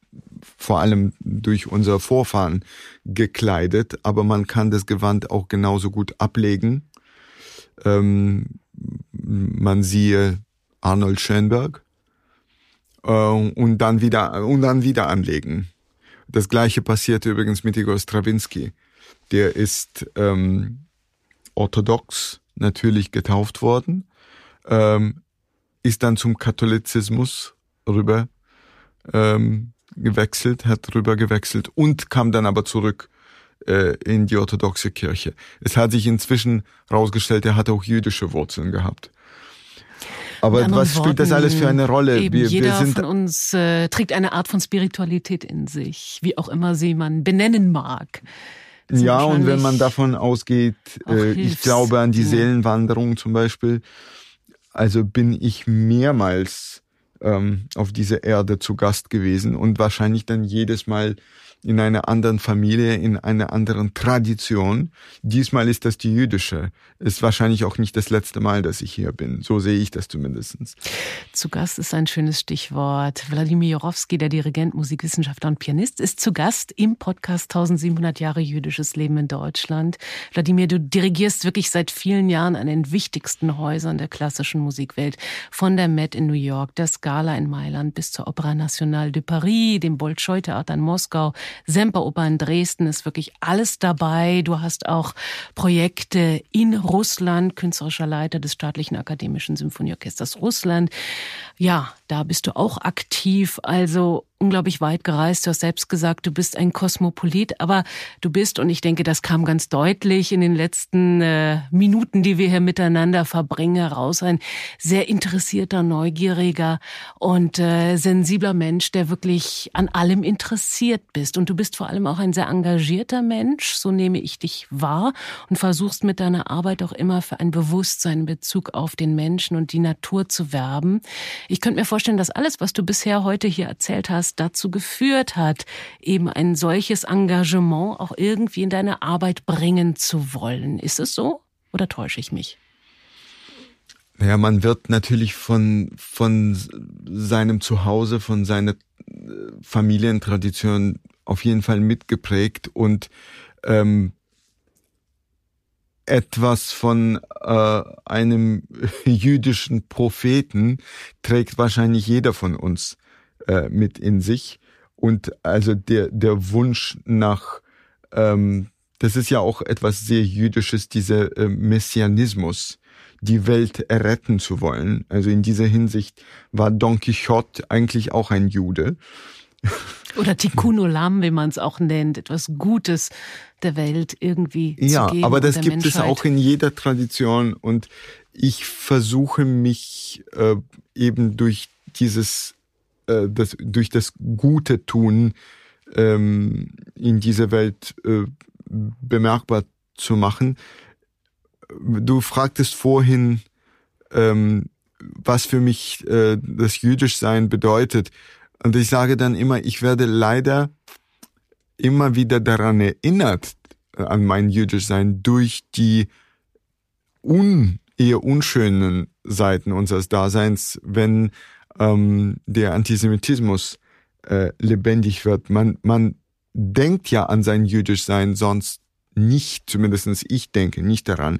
vor allem durch unsere Vorfahren gekleidet, aber man kann das Gewand auch genauso gut ablegen. Ähm, man siehe Arnold Schönberg äh, und dann wieder und dann wieder anlegen. Das gleiche passierte übrigens mit Igor Strawinski. der ist ähm, orthodox natürlich getauft worden, ähm, ist dann zum Katholizismus rüber ähm, gewechselt, hat rüber gewechselt und kam dann aber zurück äh, in die orthodoxe Kirche. Es hat sich inzwischen herausgestellt, er hat auch jüdische Wurzeln gehabt. Aber was Worten, spielt das alles für eine Rolle? Wir, jeder wir sind von uns äh, trägt eine Art von Spiritualität in sich, wie auch immer sie man benennen mag. Ja, und wenn man davon ausgeht, äh, ich glaube an die. Seelenwanderung zum Beispiel, also bin ich mehrmals ähm, auf dieser Erde zu Gast gewesen und wahrscheinlich dann jedes Mal in einer anderen Familie, in einer anderen Tradition. Diesmal ist das die jüdische. Ist wahrscheinlich auch nicht das letzte Mal, dass ich hier bin. So sehe ich das zumindestens. Zu Gast ist ein schönes Stichwort. Wladimir Jorowski, der Dirigent, Musikwissenschaftler und Pianist, ist zu Gast im Podcast 1700 Jahre jüdisches Leben in Deutschland. Wladimir, du dirigierst wirklich seit vielen Jahren an den wichtigsten Häusern der klassischen Musikwelt. Von der Met in New York, der Scala in Mailand bis zur Opera Nationale de Paris, dem Bolschoi-Theater in Moskau, Semperoper in Dresden ist wirklich alles dabei. Du hast auch Projekte in Russland, künstlerischer Leiter des Staatlichen Akademischen Symphonieorchesters Russland. Ja, da bist du auch aktiv. Also unglaublich weit gereist. Du hast selbst gesagt, du bist ein Kosmopolit, aber du bist, und ich denke, das kam ganz deutlich in den letzten äh, Minuten, die wir hier miteinander verbringen, heraus, ein sehr interessierter, neugieriger und äh, sensibler Mensch, der wirklich an allem interessiert bist. Und du bist vor allem auch ein sehr engagierter Mensch, so nehme ich dich wahr, und versuchst mit deiner Arbeit auch immer für ein Bewusstsein in Bezug auf den Menschen und die Natur zu werben. Ich könnte mir vorstellen, dass alles, was du bisher heute hier erzählt hast, dazu geführt hat, eben ein solches Engagement auch irgendwie in deine Arbeit bringen zu wollen. Ist es so oder täusche ich mich? Ja, man wird natürlich von, von seinem Zuhause, von seiner äh, Familientradition auf jeden Fall mitgeprägt und ähm, etwas von äh, einem jüdischen Propheten trägt wahrscheinlich jeder von uns äh, mit in sich. Und also der, der Wunsch nach, ähm, das ist ja auch etwas sehr Jüdisches, dieser äh, Messianismus, die Welt erretten zu wollen. Also in dieser Hinsicht war Don Quixote eigentlich auch ein Jude. Oder Tikkun Olam, wie man es auch nennt, etwas Gutes der Welt irgendwie ja, zu geben. Ja, aber das gibt Menschheit. es auch in jeder Tradition und ich versuche mich äh, eben durch dieses äh, das, durch das Gute tun ähm, in dieser Welt äh, bemerkbar zu machen. Du fragtest vorhin, ähm, was für mich äh, das Jüdischsein bedeutet. Und ich sage dann immer, ich werde leider immer wieder daran erinnert, äh, an mein Jüdischsein, durch die un, eher unschönen Seiten unseres Daseins, wenn ähm, der Antisemitismus äh, lebendig wird. Man, man denkt ja an sein Jüdischsein sonst nicht, zumindestens ich denke nicht daran.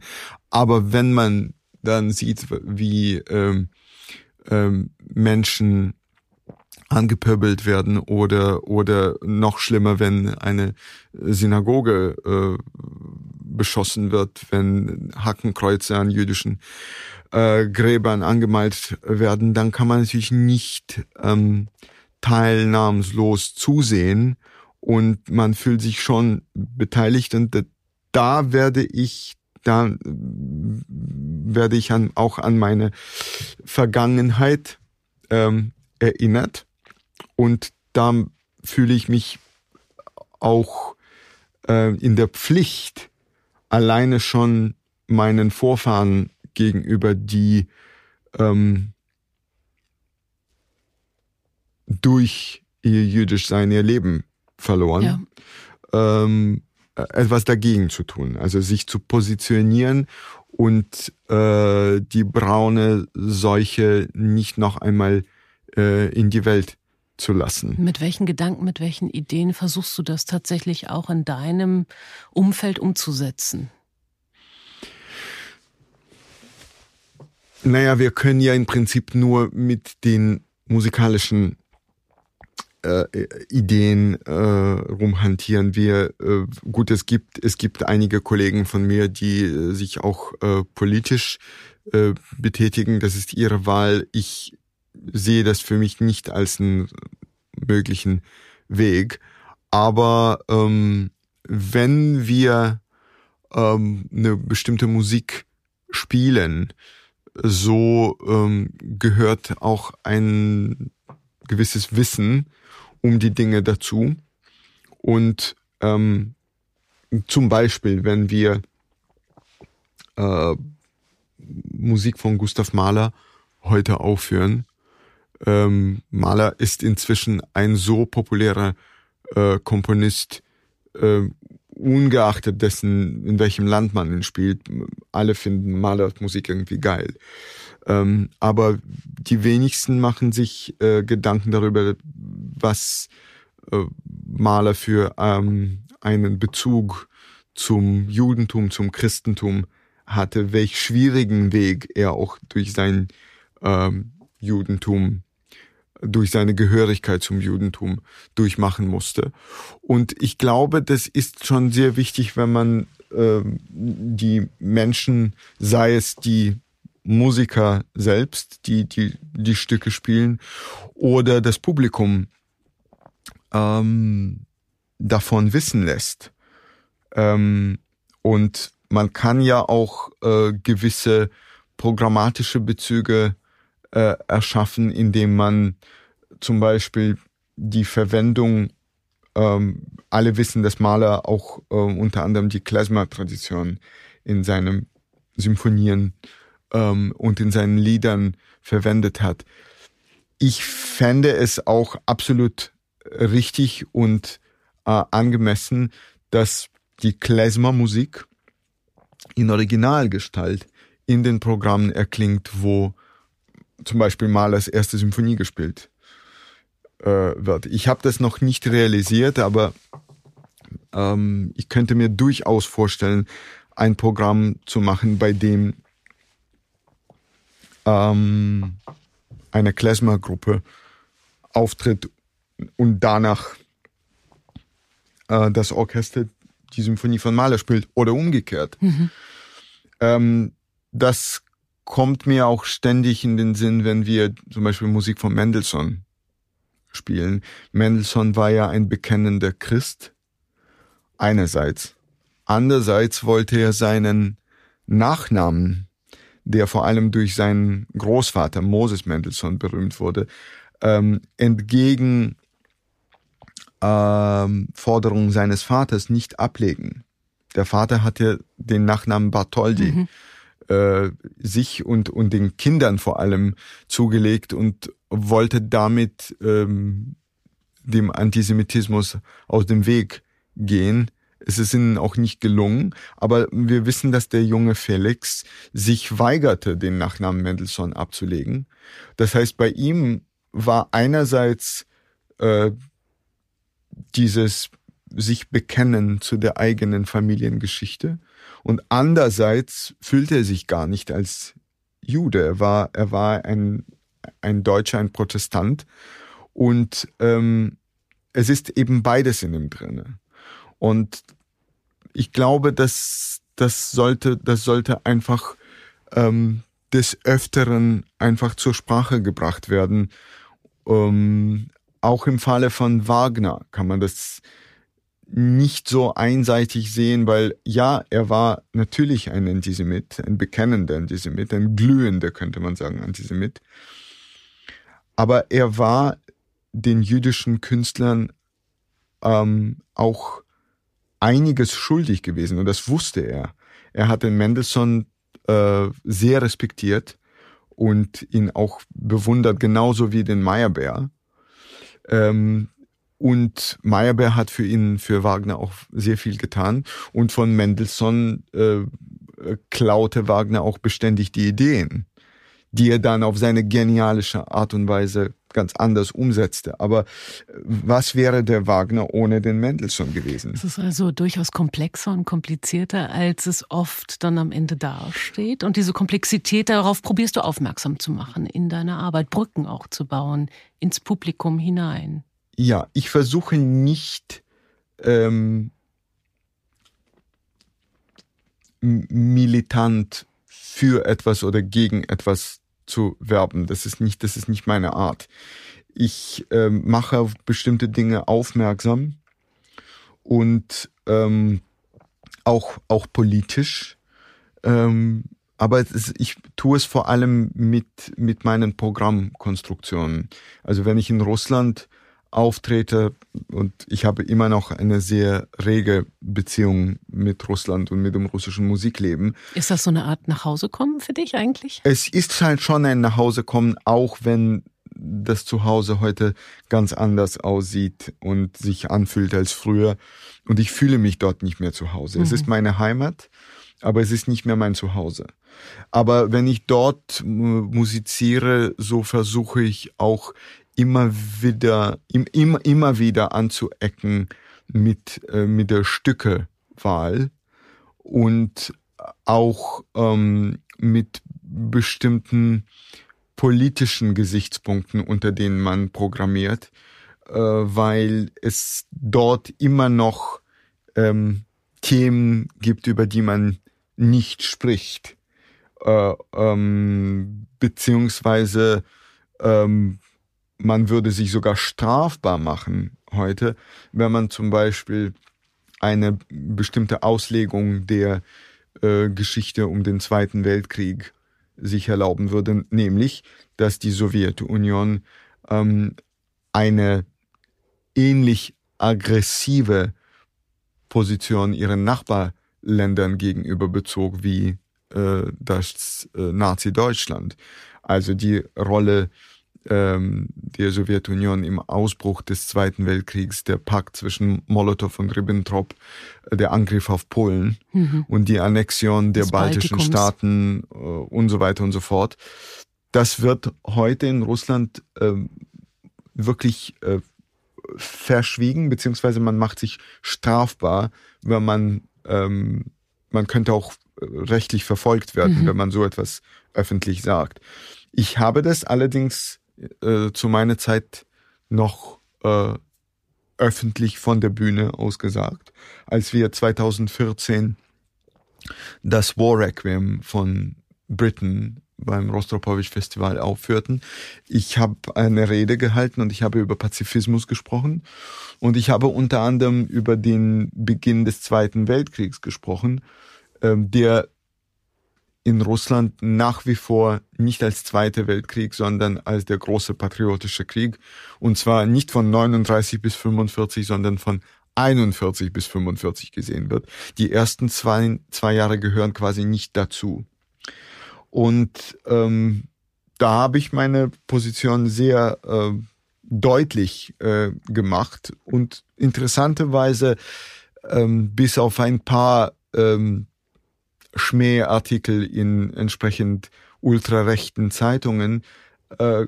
Aber wenn man dann sieht, wie ähm, ähm, Menschen angepöbelt werden oder oder noch schlimmer, wenn eine Synagoge äh, beschossen wird, wenn Hakenkreuze an jüdischen äh, Gräbern angemalt werden, dann kann man natürlich nicht ähm, teilnahmslos zusehen und man fühlt sich schon beteiligt und da werde ich da werde ich an, auch an meine Vergangenheit ähm, erinnert und da fühle ich mich auch äh, in der Pflicht, alleine schon meinen Vorfahren gegenüber, die ähm, durch ihr jüdisch sein ihr Leben verloren, ja. ähm, etwas dagegen zu tun, also sich zu positionieren und äh, die braune Seuche nicht noch einmal äh, in die Welt zu lassen. Mit welchen Gedanken, mit welchen Ideen versuchst du das tatsächlich auch in deinem Umfeld umzusetzen? Naja, wir können ja im Prinzip nur mit den musikalischen äh, Ideen äh, rumhantieren. Wir äh, gut, es gibt es gibt einige Kollegen von mir, die äh, sich auch äh, politisch äh, betätigen. Das ist ihre Wahl. Ich sehe das für mich nicht als einen möglichen Weg. Aber ähm, wenn wir ähm, eine bestimmte Musik spielen, so ähm, gehört auch ein gewisses Wissen um die Dinge dazu. Und ähm, zum Beispiel, wenn wir äh, Musik von Gustav Mahler heute aufführen, ähm, Mahler ist inzwischen ein so populärer äh, Komponist, äh, ungeachtet dessen, in welchem Land man ihn spielt. Alle finden Mahlers Musik irgendwie geil. Ähm, aber die wenigsten machen sich äh, Gedanken darüber, was äh, Mahler für ähm, einen Bezug zum Judentum, zum Christentum hatte, welch schwierigen Weg er auch durch sein ähm, Judentum durch seine Gehörigkeit zum Judentum durchmachen musste. Und ich glaube, das ist schon sehr wichtig, wenn man äh, die Menschen, sei es die Musiker selbst, die die, die Stücke spielen, oder das Publikum ähm, davon wissen lässt. Ähm, und man kann ja auch äh, gewisse programmatische Bezüge äh, erschaffen, indem man zum Beispiel die Verwendung, ähm, alle wissen, dass Mahler auch äh, unter anderem die Klezmer-Tradition in seinen Symphonien ähm, und in seinen Liedern verwendet hat. Ich fände es auch absolut richtig und äh, angemessen, dass die Klezmer-Musik in Originalgestalt in den Programmen erklingt, wo zum Beispiel Mahlers erste Symphonie gespielt äh, wird. Ich habe das noch nicht realisiert, aber ähm, ich könnte mir durchaus vorstellen, ein Programm zu machen, bei dem ähm, eine Klezmer-Gruppe auftritt und danach äh, das Orchester die Symphonie von Mahler spielt oder umgekehrt. Mhm. Ähm, das kommt mir auch ständig in den Sinn, wenn wir zum Beispiel Musik von Mendelssohn spielen. Mendelssohn war ja ein bekennender Christ, einerseits. Andererseits wollte er seinen Nachnamen, der vor allem durch seinen Großvater Moses Mendelssohn berühmt wurde, ähm, entgegen ähm, Forderungen seines Vaters nicht ablegen. Der Vater hatte den Nachnamen Bartholdi. Mhm äh, sich und, und den Kindern vor allem zugelegt und wollte damit ähm, dem Antisemitismus aus dem Weg gehen. Es ist ihnen auch nicht gelungen, aber wir wissen, dass der junge Felix sich weigerte, den Nachnamen Mendelssohn abzulegen. Das heißt, bei ihm war einerseits äh, dieses sich bekennen zu der eigenen Familiengeschichte und andererseits fühlte er sich gar nicht als Jude. Er war, er war ein, ein Deutscher, ein Protestant. Und ähm, es ist eben beides in ihm drinne. Und ich glaube, dass das sollte, das sollte einfach ähm, des Öfteren einfach zur Sprache gebracht werden. Ähm, auch im Falle von Wagner kann man das nicht so einseitig sehen, weil ja, er war natürlich ein Antisemit, ein bekennender Antisemit, ein glühender, könnte man sagen, Antisemit. Aber er war den jüdischen Künstlern ähm, auch einiges schuldig gewesen und das wusste er. Er hatte Mendelssohn äh, sehr respektiert und ihn auch bewundert, genauso wie den Meyerbeer. Ähm, und Meyerbeer hat für ihn, für Wagner auch sehr viel getan. Und von Mendelssohn äh, klaute Wagner auch beständig die Ideen, die er dann auf seine genialische Art und Weise ganz anders umsetzte. Aber was wäre der Wagner ohne den Mendelssohn gewesen? Es ist also durchaus komplexer und komplizierter, als es oft dann am Ende dasteht. Und diese Komplexität, darauf probierst du aufmerksam zu machen in deiner Arbeit, Brücken auch zu bauen, ins Publikum hinein. Ja, ich versuche nicht ähm, militant für etwas oder gegen etwas zu werben. Das ist nicht, das ist nicht meine Art. Ich ähm, mache auf bestimmte Dinge aufmerksam und ähm, auch auch politisch. Ähm, aber ist, ich tue es vor allem mit mit meinen Programmkonstruktionen. Also wenn ich in Russland auftrete und ich habe immer noch eine sehr rege Beziehung mit Russland und mit dem russischen Musikleben. Ist das so eine Art Nachhausekommen für dich eigentlich? Es ist halt schon ein Nachhausekommen, auch wenn das Zuhause heute ganz anders aussieht und sich anfühlt als früher. Und ich fühle mich dort nicht mehr zu Hause. Mhm. Es ist mhm. meine Heimat, aber es ist nicht mehr mein Zuhause. Aber wenn ich dort musiziere, so versuche ich auch immer wieder, immer, immer wieder anzuecken mit, äh, mit der Stückewahl und auch ähm, mit bestimmten politischen Gesichtspunkten, unter denen man programmiert, äh, weil es dort immer noch ähm, Themen gibt, über die man nicht spricht, äh, ähm, beziehungsweise ähm, man würde sich sogar strafbar machen heute, wenn man zum Beispiel eine bestimmte Auslegung der äh, Geschichte um den Zweiten Weltkrieg sich erlauben würde, nämlich, dass die Sowjetunion ähm, eine ähnlich aggressive Position ihren Nachbarländern gegenüber bezog wie äh, das äh, Nazi-Deutschland. Also die Rolle ähm, der Sowjetunion im Ausbruch des Zweiten Weltkriegs, der Pakt zwischen Molotow und Ribbentrop, äh, der Angriff auf Polen mhm. und die Annexion der baltischen. Staaten äh, und so weiter und so fort. Das wird heute in Russland äh, wirklich äh, verschwiegen, beziehungsweise man macht sich strafbar, wenn man, ähm, man könnte auch äh, rechtlich verfolgt werden, mhm. wenn man so etwas öffentlich sagt. Ich habe das allerdings äh, zu meiner Zeit noch äh, öffentlich von der Bühne ausgesagt, als wir 2014 das War Requiem von Britain beim Rostropowitsch Festival aufführten. Ich habe eine Rede gehalten und ich habe über Pazifismus gesprochen und ich habe unter anderem über den Beginn des Zweiten Weltkriegs gesprochen, ähm, der in Russland nach wie vor nicht als Zweiter Weltkrieg, sondern als der große patriotische Krieg. Und zwar nicht von 39 bis 45, sondern von 41 bis 45 gesehen wird. Die ersten zwei, zwei Jahre gehören quasi nicht dazu. Und ähm, da habe ich meine Position sehr äh, deutlich äh, gemacht und interessanterweise ähm, bis auf ein paar ähm, Schmähartikel in entsprechend ultrarechten Zeitungen äh,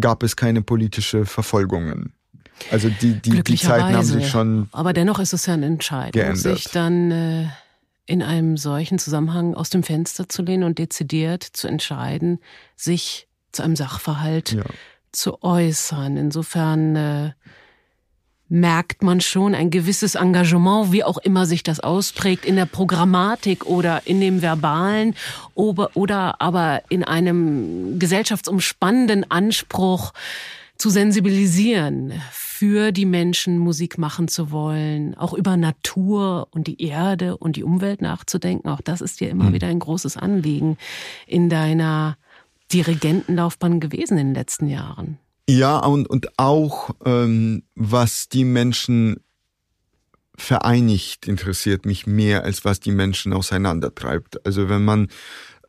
gab es keine politische Verfolgungen. Also die, die, die Zeiten haben sich schon. Aber dennoch ist es ja ein Entscheid, sich dann äh, in einem solchen Zusammenhang aus dem Fenster zu lehnen und dezidiert zu entscheiden, sich zu einem Sachverhalt ja. zu äußern. Insofern äh, merkt man schon ein gewisses Engagement, wie auch immer sich das ausprägt, in der Programmatik oder in dem Verbalen oder, oder aber in einem gesellschaftsumspannenden Anspruch zu sensibilisieren, für die Menschen Musik machen zu wollen, auch über Natur und die Erde und die Umwelt nachzudenken. Auch das ist dir immer mhm. wieder ein großes Anliegen in deiner Dirigentenlaufbahn gewesen in den letzten Jahren. Ja, und, und auch, ähm, was die Menschen vereinigt, interessiert mich mehr, als was die Menschen auseinandertreibt. Also wenn man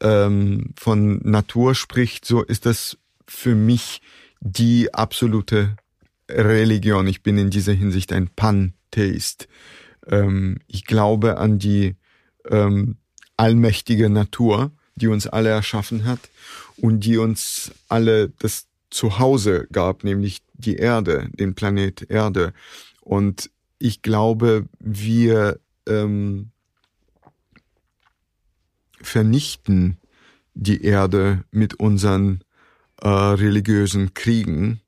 ähm, von Natur spricht, so ist das für mich die absolute Religion. Ich bin in dieser Hinsicht ein Pantheist. Ähm, ich glaube an die ähm, allmächtige Natur, die uns alle erschaffen hat und die uns alle das Zuhause gab, nämlich die Erde, den Planet Erde. Und ich glaube, wir ähm, vernichten die Erde mit unseren äh, religiösen Kriegen,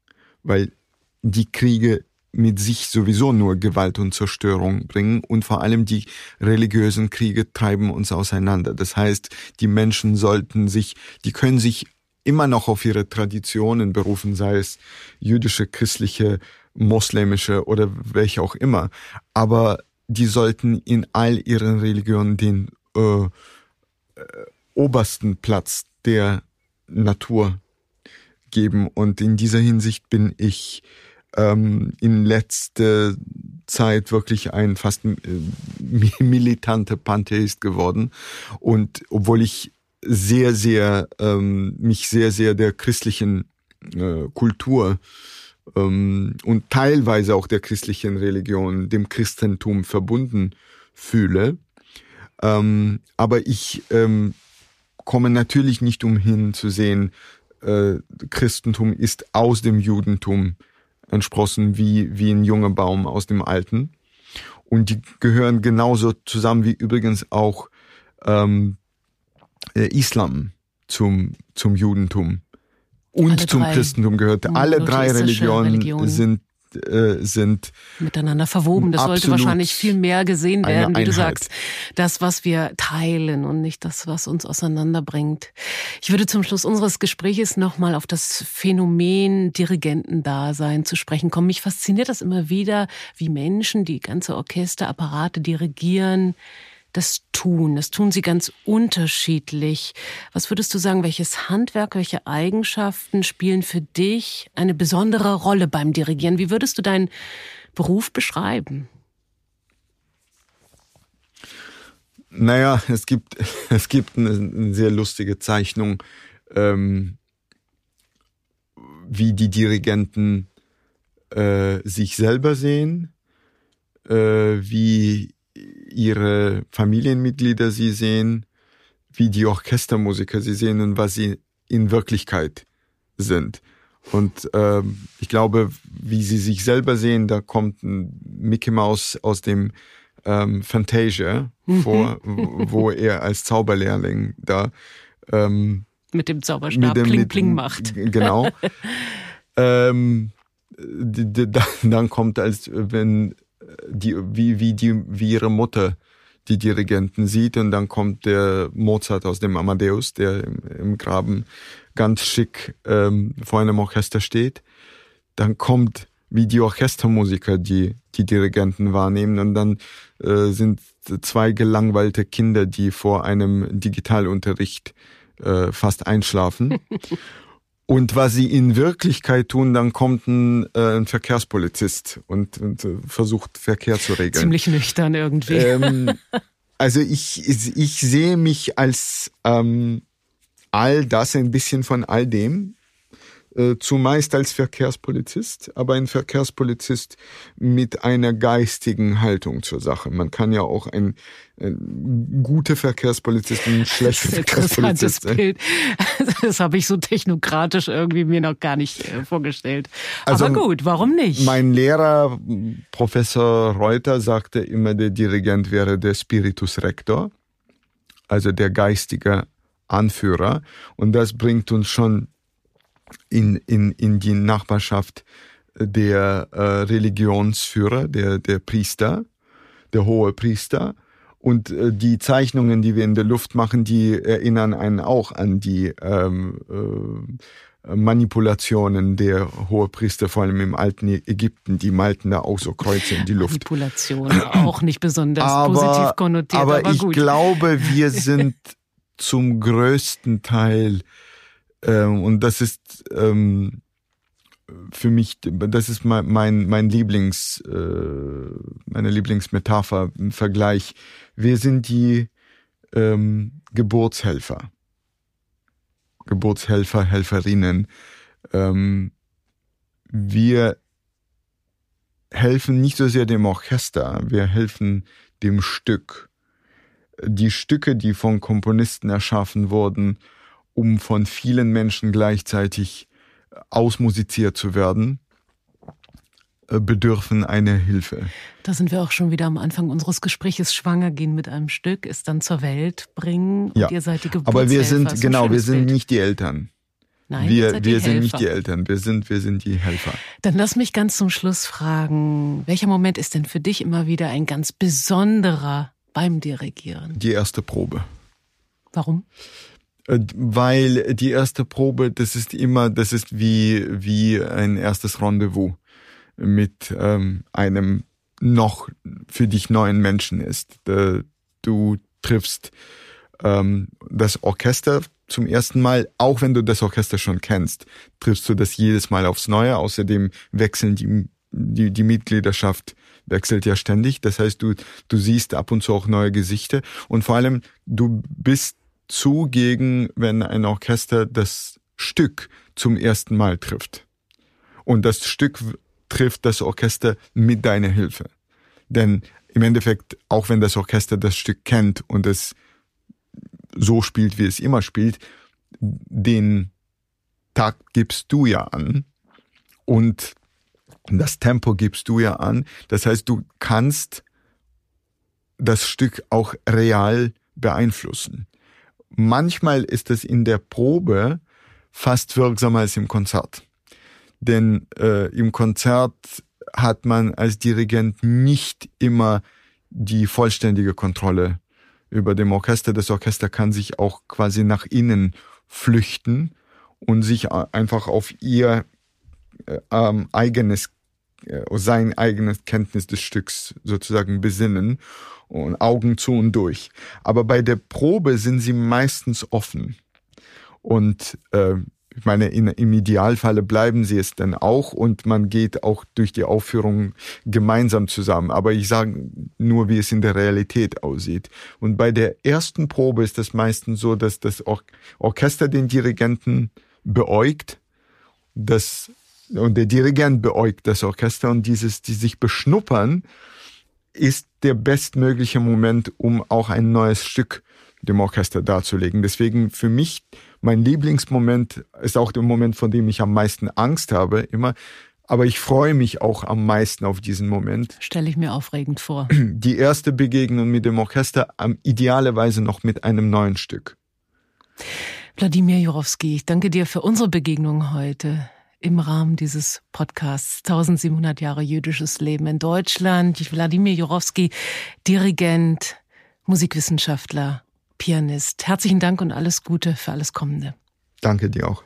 weil die Kriege mit sich sowieso nur Gewalt und Zerstörung bringen und vor allem die religiösen Kriege treiben uns auseinander. Das heißt, die Menschen sollten sich, die können sich immer noch auf ihre Traditionen berufen, sei es jüdische, christliche, moslemische oder welche auch immer. Aber die sollten in all ihren Religionen den äh, äh, obersten Platz der Natur geben. Und in dieser Hinsicht bin ich ähm, in letzter Zeit wirklich ein fast äh, militanter Pantheist geworden. Und obwohl ich sehr, sehr, ähm, mich sehr, sehr der christlichen äh, Kultur ähm, und teilweise auch der christlichen Religion, dem Christentum verbunden fühle. Ähm, aber ich ähm, komme natürlich nicht umhin zu sehen, äh, Christentum ist aus dem Judentum entsprossen wie, wie ein junger Baum aus dem Alten. Und die gehören genauso zusammen wie übrigens auch ähm, äh, Islam zum, zum Judentum und Alle zum Christentum gehört. Alle drei Religionen, Religionen, sind äh, sind miteinander verwoben. Das sollte wahrscheinlich viel mehr gesehen werden, wie du sagst. Das, was wir teilen und nicht das, was uns auseinanderbringt. Ich würde zum Schluss unseres Gespräches nochmal auf das Phänomen Dirigentendasein zu sprechen kommen. Mich fasziniert das immer wieder, wie Menschen, die ganze Orchesterapparate dirigieren, das tun. Das tun sie ganz unterschiedlich. Was würdest du sagen, welches Handwerk, welche Eigenschaften spielen für dich eine besondere Rolle beim Dirigieren? Wie würdest du deinen Beruf beschreiben? Naja, es gibt, es gibt eine, eine sehr lustige Zeichnung, ähm, wie die Dirigenten äh, sich selber sehen, äh, wie ihre Familienmitglieder sie sehen, wie die Orchestermusiker sie sehen und was sie in Wirklichkeit sind. Und ähm, ich glaube, wie sie sich selber sehen, da kommt ein Mickey Mouse aus dem ähm, Fantasia mhm. vor, wo er als Zauberlehrling da ähm, mit dem Zauberstab mit dem, Pling Pling macht. Genau. ähm, dann kommt als wenn die, wie, wie, die, wie ihre Mutter die Dirigenten sieht und dann kommt der Mozart aus dem Amadeus, der im, im Graben ganz schick ähm, vor einem Orchester steht. Dann kommt wie die Orchestermusiker die die Dirigenten wahrnehmen und dann äh, sind zwei gelangweilte Kinder, die vor einem Digitalunterricht äh, fast einschlafen. Und was sie in Wirklichkeit tun, dann kommt ein, äh, ein Verkehrspolizist und, und äh, versucht Verkehr zu regeln. Ziemlich nüchtern irgendwie. Ähm, also ich, ich sehe mich als ähm, all das, ein bisschen von all dem, zumeist als Verkehrspolizist, aber ein Verkehrspolizist mit einer geistigen Haltung zur Sache. Man kann ja auch ein, ein guter Verkehrspolizist und ein schlechter Verkehrspolizist sein. Bild. Das habe ich so technokratisch irgendwie mir noch gar nicht äh, vorgestellt. Also aber gut, warum nicht? Mein Lehrer, Professor Reuter, sagte immer, der Dirigent wäre der Spiritus Rector, also der geistige Anführer. Und das bringt uns schon in, in, in die Nachbarschaft der äh, Religionsführer, der, der Priester, der hohe Priester. Und äh, die Zeichnungen, die wir in der Luft machen, die erinnern einen auch an die ähm, äh, Manipulationen der Hohepriester, vor allem im alten Ägypten, die malten da auch so Kreuze in die Luft. Manipulation, auch nicht besonders aber, positiv konnotiert, aber, aber ich glaube, wir sind zum größten Teil ähm, und das ist ähm, für mich, das ist mein, mein, mein Lieblings, äh, meine Lieblingsmetapher im Vergleich. Wir sind die ähm, Geburtshelfer. Geburtshelfer, Helferinnen. Ähm, wir helfen nicht so sehr dem Orchester, wir helfen dem Stück. Die Stücke, die von Komponisten erschaffen wurden, um von vielen Menschen gleichzeitig ausmusiziert zu werden, äh, bedürfen eine Hilfe. Da sind wir auch schon wieder am Anfang unseres Gesprächs. Schwanger gehen mit einem Stück, es dann zur Welt bringen. Ja. Und ihr seid die Aber wir sind, genau, wir sind Bild. nicht die Eltern. Nein, wir, wir sind nicht die Eltern, wir sind, wir sind die Helfer. Dann lass mich ganz zum Schluss fragen, welcher Moment ist denn für dich immer wieder ein ganz besonderer beim Dirigieren? Die erste Probe. Warum? Äh, weil die erste Probe, das ist immer, das ist wie, wie ein erstes Rendezvous mit ähm, einem noch für dich neuen Menschen ist. Du triffst ähm, das Orchester zum ersten Mal, auch wenn du das Orchester schon kennst, triffst du das jedes Mal aufs Neue. Außerdem wechseln die, die, die Mitgliedschaft wechselt ja ständig. Das heißt, du, du siehst ab und zu auch neue Gesichter und vor allem du bist zugegen, wenn ein Orchester das Stück zum ersten Mal trifft. Und das Stück trifft das Orchester mit deiner Hilfe. Denn im Endeffekt, auch wenn das Orchester das Stück kennt und es so spielt, wie es immer spielt, den Takt gibst du ja an und das Tempo gibst du ja an. Das heißt, du kannst das Stück auch real beeinflussen. Manchmal ist es in der Probe fast wirksamer als im Konzert. Denn äh, im Konzert hat man als Dirigent nicht immer die vollständige Kontrolle über dem Orchester. Das Orchester kann sich auch quasi nach innen flüchten und sich einfach auf ihr äh, ähm, eigenes, sein eigenes Kenntnis des Stücks sozusagen besinnen und Augen zu und durch. Aber bei der Probe sind sie meistens offen. Und äh, ich meine, in, im Idealfalle bleiben sie es dann auch und man geht auch durch die Aufführung gemeinsam zusammen. Aber ich sage nur, wie es in der Realität aussieht. Und bei der ersten Probe ist es meistens so, dass das Or Orchester den Dirigenten beäugt, das, und der Dirigent beäugt das Orchester und dieses, die sich beschnuppern, ist der bestmögliche Moment, um auch ein neues Stück dem Orchester darzulegen. Deswegen für mich mein Lieblingsmoment ist auch der Moment, von dem ich am meisten Angst habe, immer. Aber ich freue mich auch am meisten auf diesen Moment. Stelle ich mir aufregend vor. Die erste Begegnung mit dem Orchester, idealerweise noch mit einem neuen Stück. Wladimir Jurowski, ich danke dir für unsere Begegnung heute im Rahmen dieses Podcasts 1700 Jahre jüdisches Leben in Deutschland. Wladimir Jurowski, Dirigent, Musikwissenschaftler Pianist. Herzlichen Dank und alles Gute für alles Kommende. Danke dir auch.